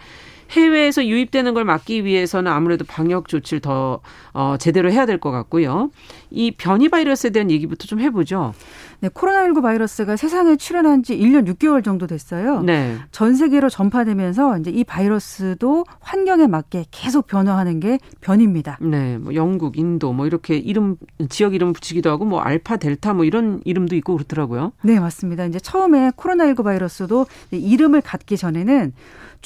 해외에서 유입되는 걸 막기 위해서는 아무래도 방역 조치를 더 어, 제대로 해야 될 것 같고요. 이 변이 바이러스에 대한 얘기부터 좀 해보죠. 네, 코로나19 바이러스가 세상에 출현한 지 1년 6개월 정도 됐어요. 네. 전 세계로 전파되면서 이제 이 바이러스도 환경에 맞게 계속 변화하는 게 변입니다. 네, 뭐 영국, 인도 뭐 이렇게 이름 지역 이름 붙이기도 하고 뭐 알파, 델타 뭐 이런 이름도 있고 그렇더라고요. 네, 맞습니다. 이제 처음에 코로나19 바이러스도 이름을 갖기 전에는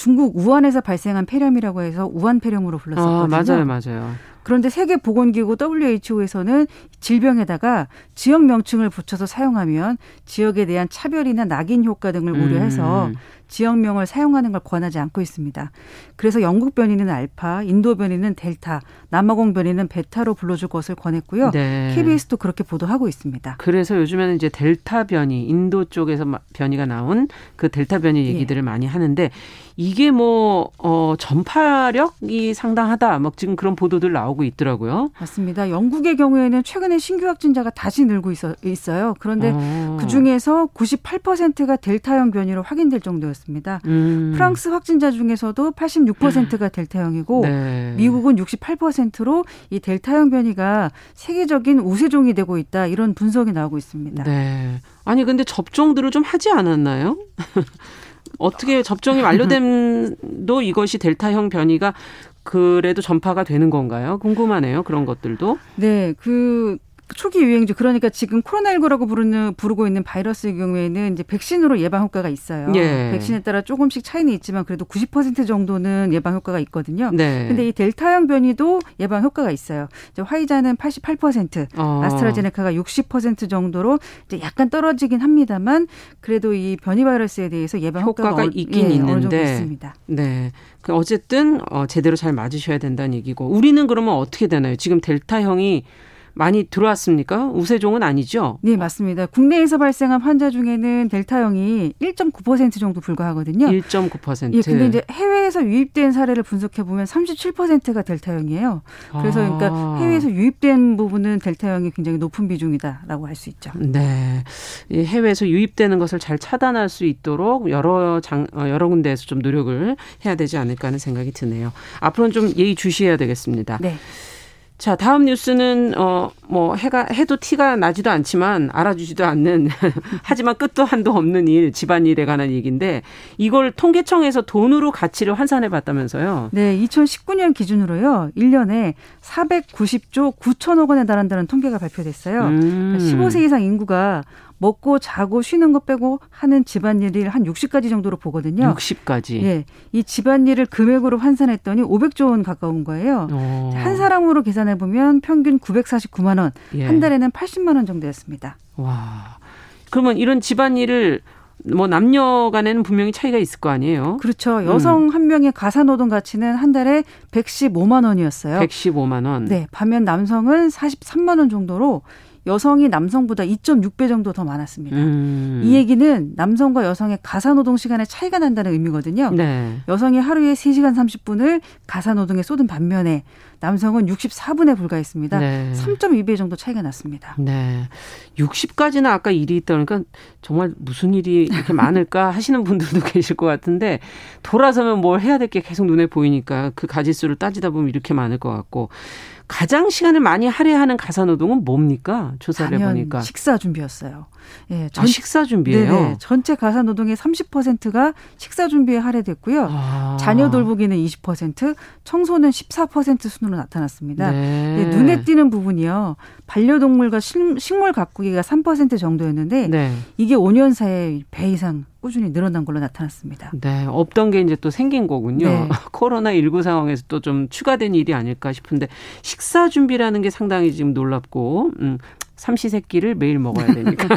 중국 우한에서 발생한 폐렴이라고 해서 우한 폐렴으로 불렀었거든요. 아, 맞아요, 맞아요. 그런데 세계 보건기구 WHO에서는 질병에다가 지역 명칭을 붙여서 사용하면 지역에 대한 차별이나 낙인 효과 등을 우려해서 음. 지역명을 사용하는 걸 권하지 않고 있습니다. 그래서 영국 변이는 알파, 인도 변이는 델타, 남아공 변이는 베타로 불러줄 것을 권했고요. 네. KBS도 그렇게 보도하고 있있습니다 그래서 요즘에는 이제 델타 변이, 인도 쪽에서 변이가 나온 그 델타 변이 얘기들을 예. 많이 하는데 이게 뭐, 어, 전파력이 상당하다. 막 지금 그런 보도들 나오고 있더라고요. 맞습니다. 영국의 경우에는 최근에 신규 확진자가 다시 늘고 있어, 있어요. 그런데 어. 그 중에서 98%가 델타형 변이로 확인될 정도였습니다. 음. 프랑스 확진자 중에서도 86%가 델타형이고 네. 미국은 68%로 이 델타형 변이가 세계적인 우세종이 되고 있다. 이런 분석이 나오고 있습니다. 네. 아니 근데 접종들을 좀 하지 않았나요? <laughs> 어떻게 접종이 완료됨도 이것이 델타형 변이가 그래도 전파가 되는 건가요? 궁금하네요. 그런 것들도. 네, 그 초기 유행주 그러니까 지금 코로나19라고 부르는 부르고 있는 바이러스의 경우에는 이제 백신으로 예방 효과가 있어요. 예. 백신에 따라 조금씩 차이는 있지만 그래도 90% 정도는 예방 효과가 있거든요. 네. 근데 이 델타형 변이도 예방 효과가 있어요. 이제 화이자는 88%, 어. 아스트라제네카가 60% 정도로 이제 약간 떨어지긴 합니다만 그래도 이 변이 바이러스에 대해서 예방 효과가, 효과가 어, 있긴 예, 있는데 있습니다. 네. 그 어쨌든 어 제대로 잘 맞으셔야 된다는 얘기고 우리는 그러면 어떻게 되나요? 지금 델타형이 많이 들어왔습니까? 우세종은 아니죠? 네, 맞습니다. 국내에서 발생한 환자 중에는 델타형이 1.9% 정도 불과하거든요. 1.9%. 예, 근데 이제 해외에서 유입된 사례를 분석해 보면 37%가 델타형이에요. 그래서 아. 그러니까 해외에서 유입된 부분은 델타형이 굉장히 높은 비중이다라고 할 수 있죠. 네. 이 해외에서 유입되는 것을 잘 차단할 수 있도록 여러 장 어, 여러 군데에서 좀 노력을 해야 되지 않을까 하는 생각이 드네요. 앞으로는 좀 예의 주시해야 되겠습니다. 네. 자, 다음 뉴스는 어 뭐 해가 해도 티가 나지도 않지만 알아주지도 않는 <laughs> 하지만 끝도 한도 없는 일, 집안일에 관한 얘기인데 이걸 통계청에서 돈으로 가치를 환산해 봤다면서요. 네, 2019년 기준으로요. 1년에 490조 9천억 원에 달한다는 통계가 발표됐어요. 음. 15세 이상 인구가 먹고 자고 쉬는 것 빼고 하는 집안일을 한 60가지 정도로 보거든요. 60가지. 예. 이 집안일을 금액으로 환산했더니 500조 원 가까운 거예요. 오. 어. 한 사람으로 계산해 보면 평균 949만 원, 예. 한 달에는 80만 원 정도였습니다. 와. 그러면 이런 집안일을 뭐 남녀 간에는 분명히 차이가 있을 거 아니에요? 그렇죠. 여성 음. 한 명의 가사 노동 가치는 한 달에 115만 원이었어요. 115만 원. 네. 반면 남성은 43만 원 정도로 여성이 남성보다 2.6배 정도 더 많았습니다. 음. 이 얘기는 남성과 여성의 가사 노동 시간에 차이가 난다는 의미거든요. 네. 여성이 하루에 3시간 30분을 가사 노동에 쏟은 반면에 남성은 64분에 불과했습니다. 네. 3.2배 정도 차이가 났습니다. 네. 60까지는 아까 일이 있다니까 정말 무슨 일이 이렇게 많을까 <laughs> 하시는 분들도 계실 것 같은데 돌아서면 뭘 해야 될 게 계속 눈에 보이니까 그 가지수를 따지다 보면 이렇게 많을 것 같고 가장 시간을 많이 할애하는 가사 노동은 뭡니까? 조사를 해보니까. 식사 준비였어요. 예, 전, 아, 식사 준비예요. 네네, 전체 가사 노동의 30%가 식사 준비에 할애됐고요. 아. 자녀 돌보기는 20%, 청소는 14% 순으로 나타났습니다. 네. 네, 눈에 띄는 부분이요. 반려동물과 식물 가꾸기가 3% 정도였는데 네. 이게 5년 사이에 배 이상 꾸준히 늘어난 걸로 나타났습니다. 네, 없던 게 이제 또 생긴 거군요. 네. <laughs> 코로나 19 상황에서 또 좀 추가된 일이 아닐까 싶은데 식사 준비라는 게 상당히 지금 놀랍고 음, 삼시세끼를 매일 먹어야 <laughs> 되니까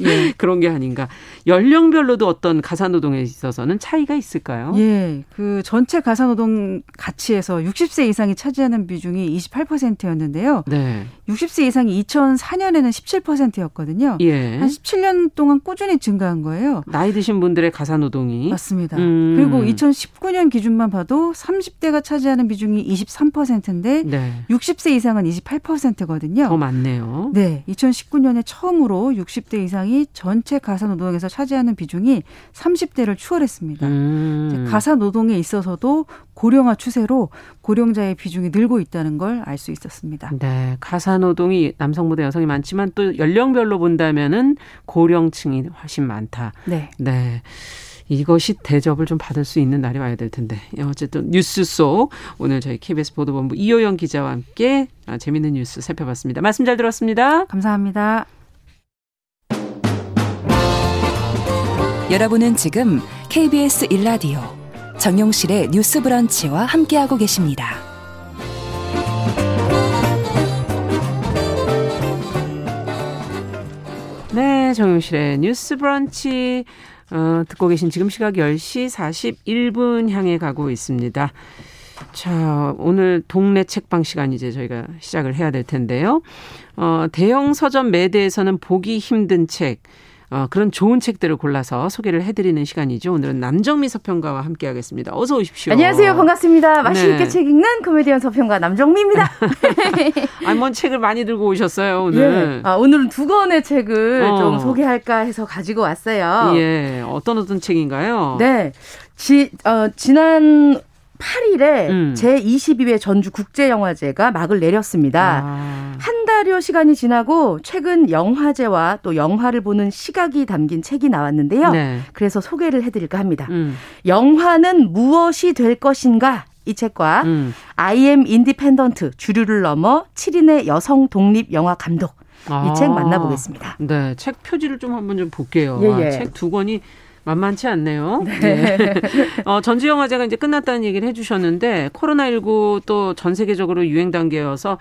예. 그런 게 아닌가. 연령별로도 어떤 가사노동에 있어서는 차이가 있을까요? 예, 그 전체 가사노동 가치에서 60세 이상이 차지하는 비중이 28%였는데요. 네. 60세 이상이 2004년에는 17%였거든요. 예. 한 17년 동안 꾸준히 증가한 거예요. 나이 드신 분들의 가사노동이 맞습니다. 음. 그리고 2019년 기준만 봐도 30대가 차지하는 비중이 23%인데 네. 60세 이상은 28%거든요. 더 많네요. 네. 2019년에 처음으로 60대 이상이 전체 가사 노동에서 차지하는 비중이 30대를 추월했습니다. 음. 가사 노동에 있어서도 고령화 추세로 고령자의 비중이 늘고 있다는 걸 알 수 있었습니다. 네, 가사 노동이 남성보다 여성이 많지만 또 연령별로 본다면은 고령층이 훨씬 많다. 네. 네. 이것이 대접을 좀 받을 수 있는 날이 와야 될 텐데. 어쨌든 뉴스 속 오늘 저희 KBS 보도본부 이호영 기자와 함께 아, 재밌는 뉴스 살펴봤습니다. 말씀 잘 들었습니다. 감사합니다. 여러분은 지금 KBS 일라디오 정용실의 뉴스 브런치와 함께하고 계십니다. 네, 정용실의 뉴스 브런치 어, 듣고 계신 지금 시각 10시 41분 향해 가고 있습니다. 자, 오늘 동네 책방 시간 이제 저희가 시작을 해야 될 텐데요. 어, 대형 서점 매대에서는 보기 힘든 책, 어, 그런 좋은 책들을 골라서 소개를 해드리는 시간이죠. 오늘은 남정미 서평가와 함께하겠습니다. 어서 오십시오. 안녕하세요. 반갑습니다. 맛있게 네. 책 읽는 코미디언 서평가 남정미입니다. <laughs> 아니, 뭔 책을 많이 들고 오셨어요, 오늘? 예. 아, 오늘은 두 권의 책을 어. 좀 소개할까 해서 가지고 왔어요. 예. 어떤 어떤 책인가요? 네. 지, 어, 지난 8일에 음. 제22회 전주 국제영화제가 막을 내렸습니다. 아. 한 달여 시간이 지나고 최근 영화제와 또 영화를 보는 시각이 담긴 책이 나왔는데요. 네. 그래서 소개를 해드릴까 합니다. 음. 영화는 무엇이 될 것인가? 이 책과 음. I am independent 주류를 넘어 7인의 여성 독립 영화 감독 이책 아. 만나보겠습니다. 네, 책 표지를 좀 한번 좀 볼게요. 예, 예. 책두 권이 만만치 않네요. 네. 네. 어, 전주영화제가 이제 끝났다는 얘기를 해주셨는데 코로나19 또 전 세계적으로 유행 단계여서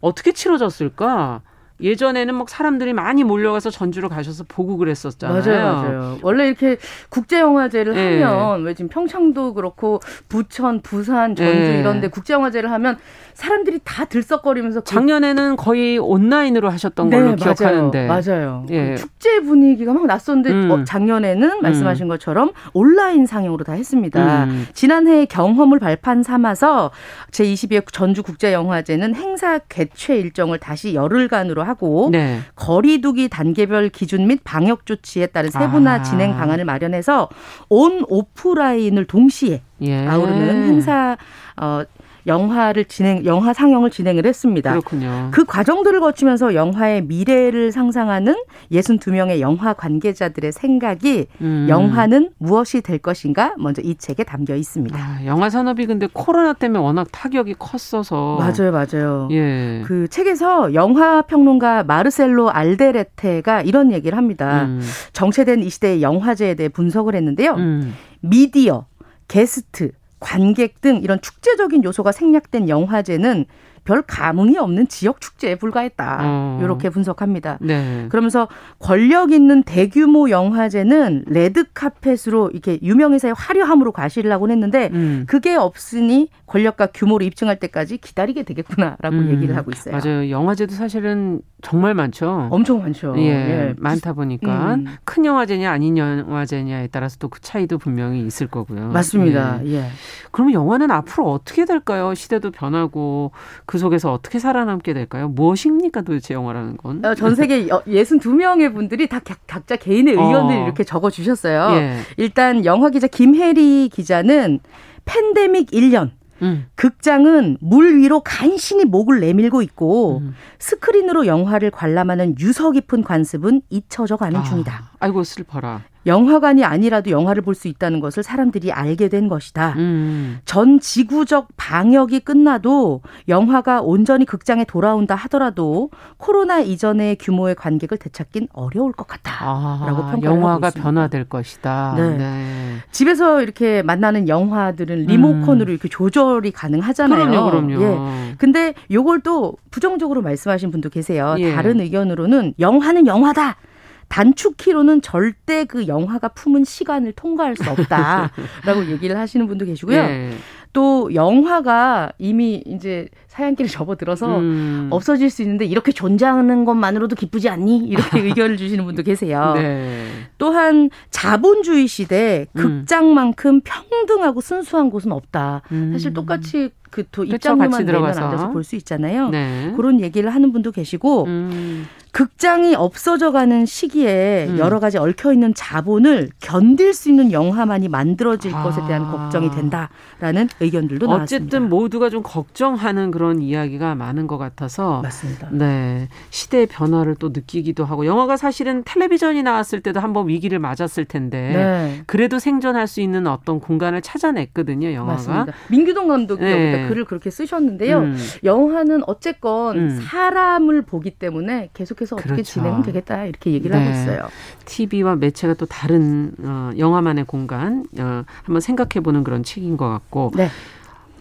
어떻게 치러졌을까? 예전에는 막 사람들이 많이 몰려가서 전주로 가셔서 보고 그랬었잖아요. 맞아요, 맞아요. 원래 이렇게 국제영화제를 네. 하면 왜 지금 평창도 그렇고 부천, 부산, 전주 네. 이런데 국제영화제를 하면 사람들이 다 들썩거리면서 그 작년에는 거의 온라인으로 하셨던 네, 걸로 기억하는데 맞아요. 예. 그 축제 분위기가 막 났었는데 음. 어, 작년에는 말씀하신 음. 것처럼 온라인 상영으로 다 했습니다. 음. 지난해 경험을 발판 삼아서 제22회 전주 국제영화제는 행사 개최 일정을 다시 열흘간으로 하고 네. 거리두기 단계별 기준 및 방역 조치에 따른 세분화 아. 진행 방안을 마련해서 온 오프라인을 동시에 예. 아우르는 행사 어 영화를 진행, 영화 상영을 진행을 했습니다. 그렇군요. 그 과정들을 거치면서 영화의 미래를 상상하는 62명의 영화 관계자들의 생각이 음. 영화는 무엇이 될 것인가 먼저 이 책에 담겨 있습니다. 아, 영화 산업이 근데 코로나 때문에 워낙 타격이 컸어서 맞아요, 맞아요. 예. 그 책에서 영화 평론가 마르셀로 알데레테가 이런 얘기를 합니다. 음. 정체된 이 시대의 영화제에 대해 분석을 했는데요. 음. 미디어, 게스트, 관객 등 이런 축제적인 요소가 생략된 영화제는 별 감흥이 없는 지역 축제에 불과했다. 어. 이렇게 분석합니다. 네. 그러면서 권력 있는 대규모 영화제는 레드 카펫으로 이렇게 유명해서의 화려함으로 과시를 하곤 했는데 음. 그게 없으니 권력과 규모를 입증할 때까지 기다리게 되겠구나라고 음. 얘기를 하고 있어요. 맞아요. 영화제도 사실은 정말 많죠. 엄청 많죠. 예, 예. 많다 보니까 음. 큰 영화제냐 아닌 영화제냐에 따라서 또 그 차이도 분명히 있을 거고요. 맞습니다. 예. 예. 그러면 영화는 앞으로 어떻게 될까요? 시대도 변하고 그 속에서 어떻게 살아남게 될까요? 무엇입니까 도대체 영화라는 건? 어, 전 세계 62명의 분들이 다 각자 개인의 의견을 어. 이렇게 적어 주셨어요. 예. 일단 영화 기자 김혜리 기자는 팬데믹 1년 음. 극장은 물 위로 간신히 목을 내밀고 있고 음. 스크린으로 영화를 관람하는 유서 깊은 관습은 잊혀져 가는 아, 중이다. 아이고 슬퍼라. 영화관이 아니라도 영화를 볼 수 있다는 것을 사람들이 알게 된 것이다. 음. 전 지구적 방역이 끝나도 영화가 온전히 극장에 돌아온다 하더라도 코로나 이전의 규모의 관객을 되찾긴 어려울 것 같다라고 아, 평가를 영화가. 변화될 것이다. 네. 네. 집에서 이렇게 만나는 영화들은 리모컨으로 음. 이렇게 조절이 가능하잖아요. 그럼요, 그럼요. 예. 근데 요걸 또 부정적으로 말씀하신 분도 계세요. 예. 다른 의견으로는 영화는 영화다. 단축키로는 절대 그 영화가 품은 시간을 통과할 수 없다라고 <laughs> 얘기를 하시는 분도 계시고요. 네. 또 영화가 이미 이제 사양길을 접어들어서 음. 없어질 수 있는데 이렇게 존재하는 것만으로도 기쁘지 않니? 이렇게 <laughs> 의견을 주시는 분도 계세요. 네. 또한 자본주의 시대 음. 극장만큼 평등하고 순수한 곳은 없다. 음. 사실 똑같이 그또 입장료만 내면 앉아서 볼 수 있잖아요. 네. 그런 얘기를 하는 분도 계시고 음. 극장이 없어져가는 시기에 음. 여러 가지 얽혀 있는 자본을 견딜 수 있는 영화만이 만들어질 아. 것에 대한 걱정이 된다라는 의견들도 나왔습니다. 어쨌든 모두가 좀 걱정하는 그런 이야기가 많은 것 같아서 맞습니다. 네 시대의 변화를 또 느끼기도 하고 영화가 사실은 텔레비전이 나왔을 때도 한번 위기를 맞았을 텐데 네. 그래도 생존할 수 있는 어떤 공간을 찾아냈거든요 영화가. 맞습니다. 민규동 감독이 네. 글을 그렇게 쓰셨는데요. 음. 영화는 어쨌건 음. 사람을 보기 때문에 계속해서 어떻게 그렇죠. 진행은 되겠다 이렇게 얘기를 네. 하고 있어요. TV와 매체가 또 다른 어, 영화만의 공간 어, 한번 생각해 보는 그런 책인 것 같고. 네.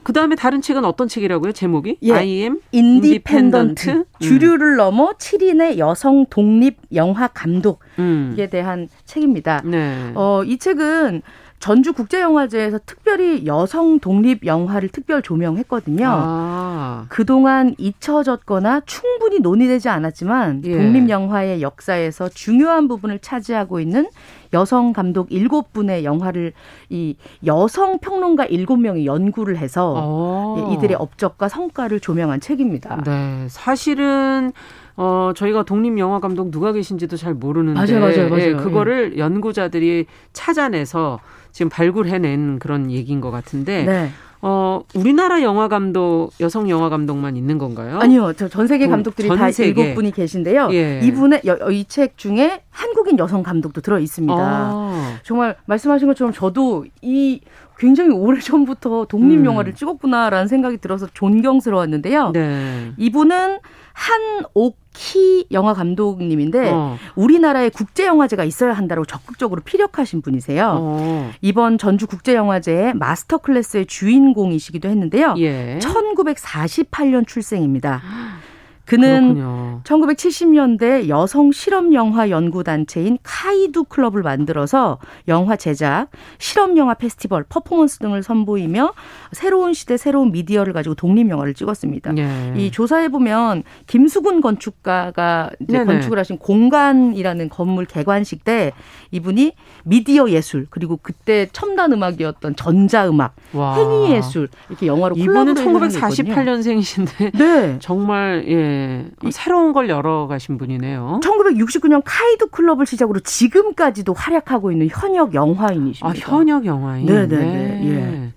그 다음에 다른 책은 어떤 책이라고요? 제목이? 예. I am Independent. 음. 주류를 넘어 7인의 여성 독립 영화 감독에 음. 대한 책입니다. 네. 어, 이 책은 전주 국제영화제에서 특별히 여성 독립 영화를 특별 조명했거든요. 아. 그동안 잊혀졌거나 충분히 논의되지 않았지만 예. 독립 영화의 역사에서 중요한 부분을 차지하고 있는 여성 감독 일곱 분의 영화를 이 여성 평론가 일곱 명이 연구를 해서 어. 이들의 업적과 성과를 조명한 책입니다. 네. 사실은 어, 저희가 독립 영화 감독 누가 계신지도 잘 모르는데 맞아요, 맞아요, 맞아요. 예, 그거를 예. 연구자들이 찾아내서 지금 발굴해낸 그런 얘기인 것 같은데 네. 어, 우리나라 영화 감독, 여성 영화 감독만 있는 건가요? 아니요. 저 전 세계 감독들이 전다 일곱 분이 계신데요. 예. 이분의 이 책 중에 한국인 여성 감독도 들어 있습니다. 아. 정말 말씀하신 것처럼 저도 이 굉장히 오래 전부터 독립 음. 영화를 음. 찍었구나라는 생각이 들어서 존경스러웠는데요. 네. 이분은 한옥 키 영화 감독님인데 어. 우리나라에 국제 영화제가 있어야 한다고 적극적으로 피력하신 분이세요. 어. 이번 전주 국제 영화제의 마스터 클래스의 주인공이시기도 했는데요. 예. 1948년 출생입니다. <gasps> 그는 그렇군요. 1970년대 여성 실험 영화 연구 단체인 카이두 클럽을 만들어서 영화 제작, 실험 영화 페스티벌, 퍼포먼스 등을 선보이며 새로운 시대 새로운 미디어를 가지고 독립 영화를 찍었습니다. 네. 이 조사해 보면 김수근 건축가가 이제 건축을 하신 공간이라는 건물 개관식 때 이분이 미디어 예술 그리고 그때 첨단 음악이었던 전자 음악, 행위 예술 이렇게 영화로 이분은 1948년생이신데 네. 정말 예. 네. 새로운 걸 열어가신 분이네요. 1969년 카이두 클럽을 시작으로 지금까지도 활약하고 있는 현역 영화인이십니다. 아, 현역 영화인. 네네네. 네. 예.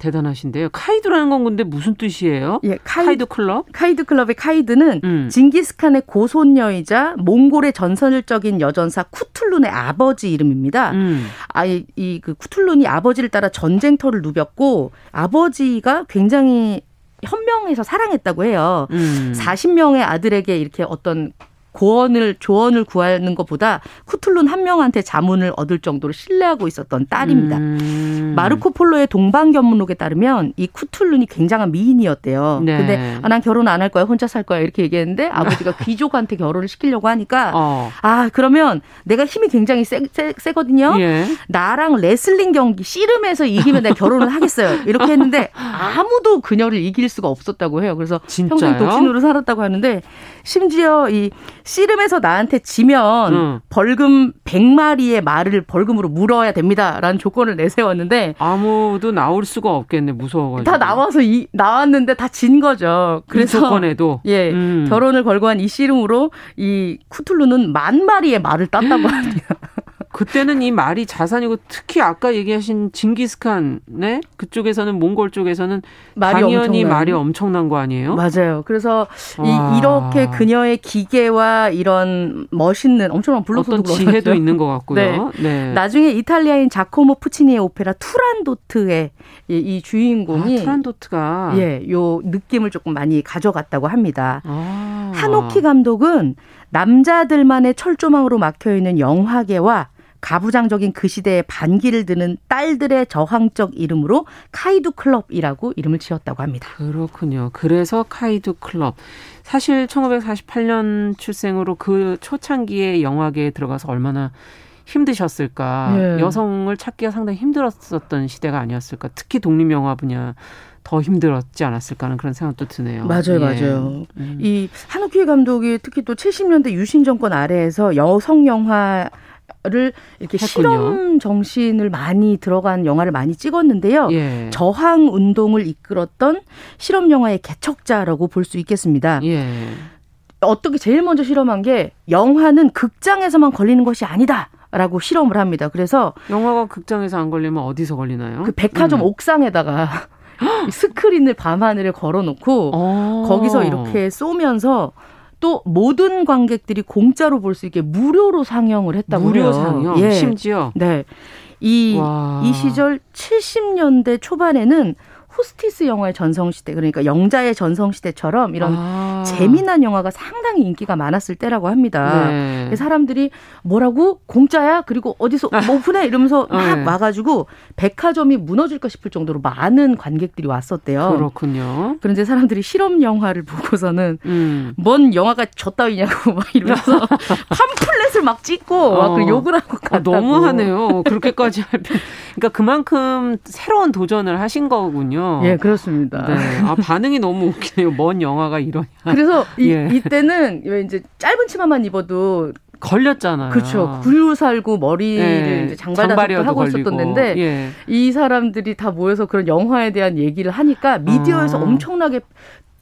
대단하신데요. 카이두라는 건 근데 무슨 뜻이에요? 예, 카이, 두 클럽? 카이두 클럽의 카이두는 음. 징기스칸의 고손녀이자 몽골의 전설적인 여전사 쿠툴룬의 아버지 이름입니다. 음. 아, 이, 이 그 쿠툴룬이 아버지를 따라 전쟁터를 누볐고 아버지가 굉장히 현명해서 사랑했다고 해요. 음. 40명의 아들에게 이렇게 어떤 고언을 조언을 구하는 것보다 쿠툴룬 한 명한테 자문을 얻을 정도로 신뢰하고 있었던 딸입니다. 음. 마르코 폴로의 동방견문록에 따르면 이 쿠툴룬이 굉장한 미인이었대요. 네. 근데 아, 난 결혼 안 할 거야, 혼자 살 거야 이렇게 얘기했는데 아버지가 <laughs> 귀족한테 결혼을 시키려고 하니까 어. 아 그러면 내가 힘이 굉장히 세, 세, 세거든요. 예. 나랑 레슬링 경기 씨름에서 이기면 내가 결혼을 하겠어요. 이렇게 했는데 아무도 그녀를 이길 수가 없었다고 해요. 그래서 진짜요? 평생 독신으로 살았다고 하는데 심지어 이 씨름에서 나한테 지면 음. 벌금 100마리의 말을 벌금으로 물어야 됩니다라는 조건을 내세웠는데 아무도 나올 수가 없겠네 무서워가지고 다 나와서 이 나왔는데 다 진 거죠. 그래서 조건에도 <laughs> 예 음. 결혼을 걸고 한 이 씨름으로 이 쿠툴루는 만 마리의 말을 땄다고 합니다. <laughs> 그때는 이 말이 자산이고 특히 아까 얘기하신 징기스칸 네 그쪽에서는 몽골 쪽에서는 말이 당연히 엄청난. 말이 엄청난 거 아니에요? 맞아요. 그래서 이, 이렇게 그녀의 기계와 이런 멋있는 엄청난 블록도 어떤 지혜도 있는 것 <laughs> 같고요. 네. 네. 나중에 이탈리아인 자코모 푸치니의 오페라 투란도트의 이, 이 주인공이 아, 투란도트가 예, 요 느낌을 조금 많이 가져갔다고 합니다. 아. 한오키 감독은 남자들만의 철조망으로 막혀 있는 영화계와 가부장적인 그 시대에 반기를 드는 딸들의 저항적 이름으로 카이두 클럽이라고 이름을 지었다고 합니다. 그렇군요. 그래서 카이두 클럽. 사실 1948년 출생으로 그 초창기에 영화계에 들어가서 얼마나 힘드셨을까. 네. 여성을 찾기가 상당히 힘들었었던 시대가 아니었을까. 특히 독립영화 분야 더 힘들었지 않았을까 하는 그런 생각도 드네요. 맞아요, 예. 맞아요. 음. 이 한옥희 감독이 특히 또 70년대 유신 정권 아래에서 여성 영화 를 이렇게 했군요. 실험 정신을 많이 들어간 영화를 많이 찍었는데요. 예. 저항 운동을 이끌었던 실험 영화의 개척자라고 볼 수 있겠습니다. 예. 어떻게 제일 먼저 실험한 게 영화는 극장에서만 걸리는 것이 아니다. 라고 실험을 합니다. 그래서 영화가 극장에서 안 걸리면 어디서 걸리나요? 그 백화점 음. 옥상에다가 <gasps> 스크린을 밤하늘에 걸어놓고 어. 거기서 이렇게 쏘면서 또 모든 관객들이 공짜로 볼 수 있게 무료로 상영을 했다고 무료. 상영 예. 심지어 네. 이, 이 시절 70년대 초반에는 호스티스 영화의 전성시대 그러니까 영자의 전성시대처럼 이런 아. 재미난 영화가 상당히 인기가 많았을 때라고 합니다. 네. 사람들이 뭐라고 공짜야 그리고 어디서 <laughs> 뭐 오픈해 이러면서 막 네. 와가지고 백화점이 무너질까 싶을 정도로 많은 관객들이 왔었대요. 그렇군요. 그런데 사람들이 실험 영화를 <laughs> 보고서는 음. 뭔 영화가 저 따위냐고 <laughs> 막 이러면서 팜플렛을 막 찍고 어. 막 욕을 하고 갔다고. 아, 너무하네요. 그렇게까지 할 필요. 그러니까 그만큼 새로운 도전을 하신 거군요. 예, 그렇습니다. 네. 아, 반응이 너무 웃기네요. 뭔 영화가 이러냐. 그래서 이, 예. 이때는 왜 이제 짧은 치마만 입어도 걸렸잖아요. 그렇죠. 굴 살고 머리를 네. 장발다섯도 하고 걸리고. 있었던 데인데 예. 이 사람들이 다 모여서 그런 영화에 대한 얘기를 하니까 미디어에서 어. 엄청나게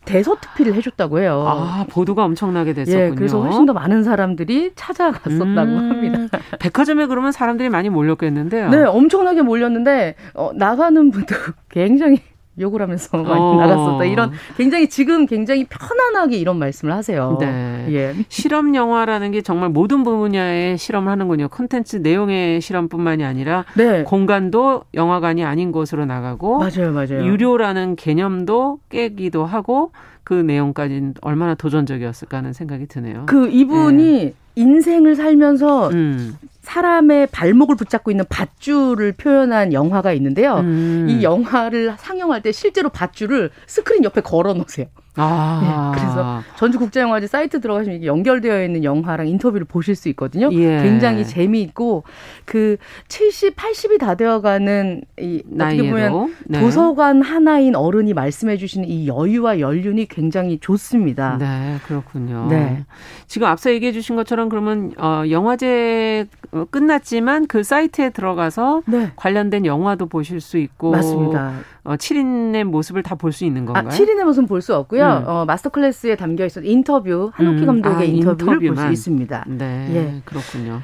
대서특필을 해줬다고 해요. 아 보도가 엄청나게 됐었군요. 예, 그래서 훨씬 더 많은 사람들이 찾아갔었다고 음, 합니다. <laughs> 백화점에 그러면 사람들이 많이 몰렸겠는데요. 네, 엄청나게 몰렸는데 어, 나가는 분도 <laughs> 굉장히 욕을 하면서 <laughs> 많이 어. 나갔었다. 이런 굉장히 지금 굉장히 편안하게 이런 말씀을 하세요. 네. 예. 실험 영화라는 게 정말 모든 분야의 실험을 하는군요. 콘텐츠 내용의 실험뿐만이 아니라 네. 공간도 영화관이 아닌 곳으로 나가고 맞아요, 맞아요. 유료라는 개념도 깨기도 하고 그 내용까지는 얼마나 도전적이었을까 하는 생각이 드네요. 그 이분이 네. 인생을 살면서 음. 사람의 발목을 붙잡고 있는 밧줄을 표현한 영화가 있는데요. 음. 이 영화를 상영할 때 실제로 밧줄을 스크린 옆에 걸어 놓으세요. 아. 네, 그래서 전주국제영화제 사이트 들어가시면 연결되어 있는 영화랑 인터뷰를 보실 수 있거든요. 예. 굉장히 재미있고 그 70, 80이 다 되어가는 이 어떻게 보면 네. 도서관 하나인 어른이 말씀해 주시는 이 여유와 연륜이 굉장히 좋습니다. 네, 그렇군요. 네. 지금 앞서 얘기해 주신 것처럼 그러면 어 영화제 끝났지만 그 사이트에 들어가서 네. 관련된 영화도 보실 수 있고 맞습니다. 어, 7인의 모습을 다 볼 수 있는 건가요? 아, 7인의 모습은 볼 수 없고요. 음. 어, 마스터 클래스에 담겨 있어 인터뷰 한옥희 음. 감독의 아, 인터뷰를 볼 수 있습니다. 네, 예. 그렇군요.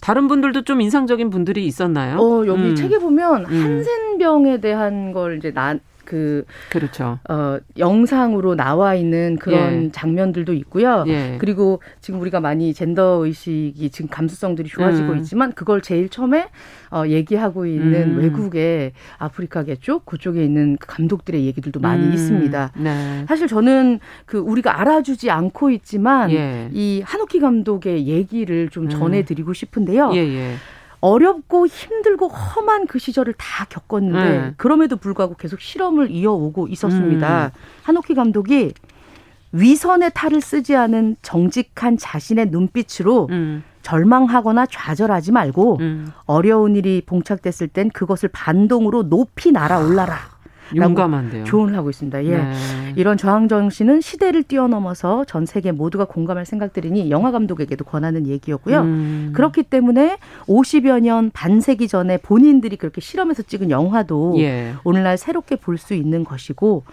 다른 분들도 좀 인상적인 분들이 있었나요? 어, 여기 음. 책에 보면 음. 한센병에 대한 걸 이제 나, 그 그렇죠. 어 영상으로 나와 있는 그런 예. 장면들도 있고요. 예. 그리고 지금 우리가 많이 젠더 의식이 지금 감수성들이 좋아지고 음. 있지만 그걸 제일 처음에 어 얘기하고 있는 음. 외국의 아프리카겠죠. 그쪽에 있는 그 감독들의 얘기들도 많이 음. 있습니다. 네. 사실 저는 그 우리가 알아주지 않고 있지만 예. 이 한옥희 감독의 얘기를 좀 음. 전해드리고 싶은데요. 예, 예. 어렵고 힘들고 험한 그 시절을 다 겪었는데 네. 그럼에도 불구하고 계속 실험을 이어오고 있었습니다. 음. 한옥희 감독이 위선의 탈을 쓰지 않은 정직한 자신의 눈빛으로 음. 절망하거나 좌절하지 말고 음. 어려운 일이 봉착됐을 땐 그것을 반동으로 높이 날아올라라. 용감한데요. 조언을 하고 있습니다. 예. 네. 이런 저항 정신은 시대를 뛰어넘어서 전 세계 모두가 공감할 생각들이니 영화 감독에게도 권하는 얘기였고요. 음. 그렇기 때문에 50여 년 반세기 전에 본인들이 그렇게 실험해서 찍은 영화도 예. 오늘날 새롭게 볼 수 있는 것이고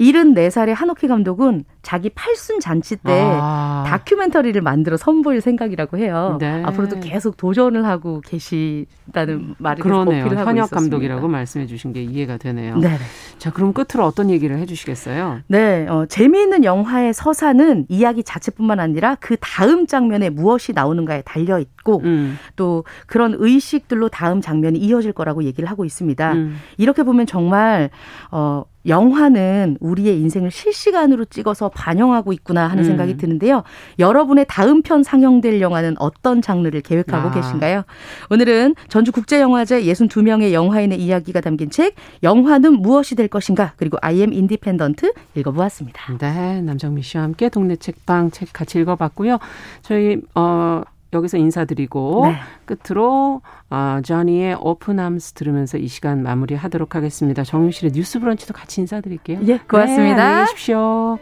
74살의 한옥희 감독은 자기 팔순 잔치 때 아. 다큐멘터리를 만들어 선보일 생각이라고 해요. 네. 앞으로도 계속 도전을 하고 계시다는 말을 그러네요. 현역 감독이라고 말씀해 주신 게 이해가 되네요. 네. 자, 그럼 끝으로 어떤 얘기를 해 주시겠어요? 네. 어, 재미있는 영화의 서사는 이야기 자체뿐만 아니라 그 다음 장면에 무엇이 나오는가에 달려 있고 음. 또 그런 의식들로 다음 장면이 이어질 거라고 얘기를 하고 있습니다. 음. 이렇게 보면 정말 어 영화는 우리의 인생을 실시간으로 찍어서 반영하고 있구나 하는 음. 생각이 드는데요. 여러분의 다음 편 상영될 영화는 어떤 장르를 계획하고 아. 계신가요? 오늘은 전주국제영화제 62명의 영화인의 이야기가 담긴 책 영화는 무엇이 될 것인가 그리고 I am Independent 읽어보았습니다. 네, 남정미 씨와 함께 동네 책방 책 같이 읽어봤고요. 저희 어 여기서 인사드리고 네. 끝으로 어, Journey의 Open Arms 들으면서 이 시간 마무리하도록 하겠습니다. 정용실의 뉴스 브런치도 같이 인사드릴게요. 예, 고맙습니다. 네, 안녕히 계십시오.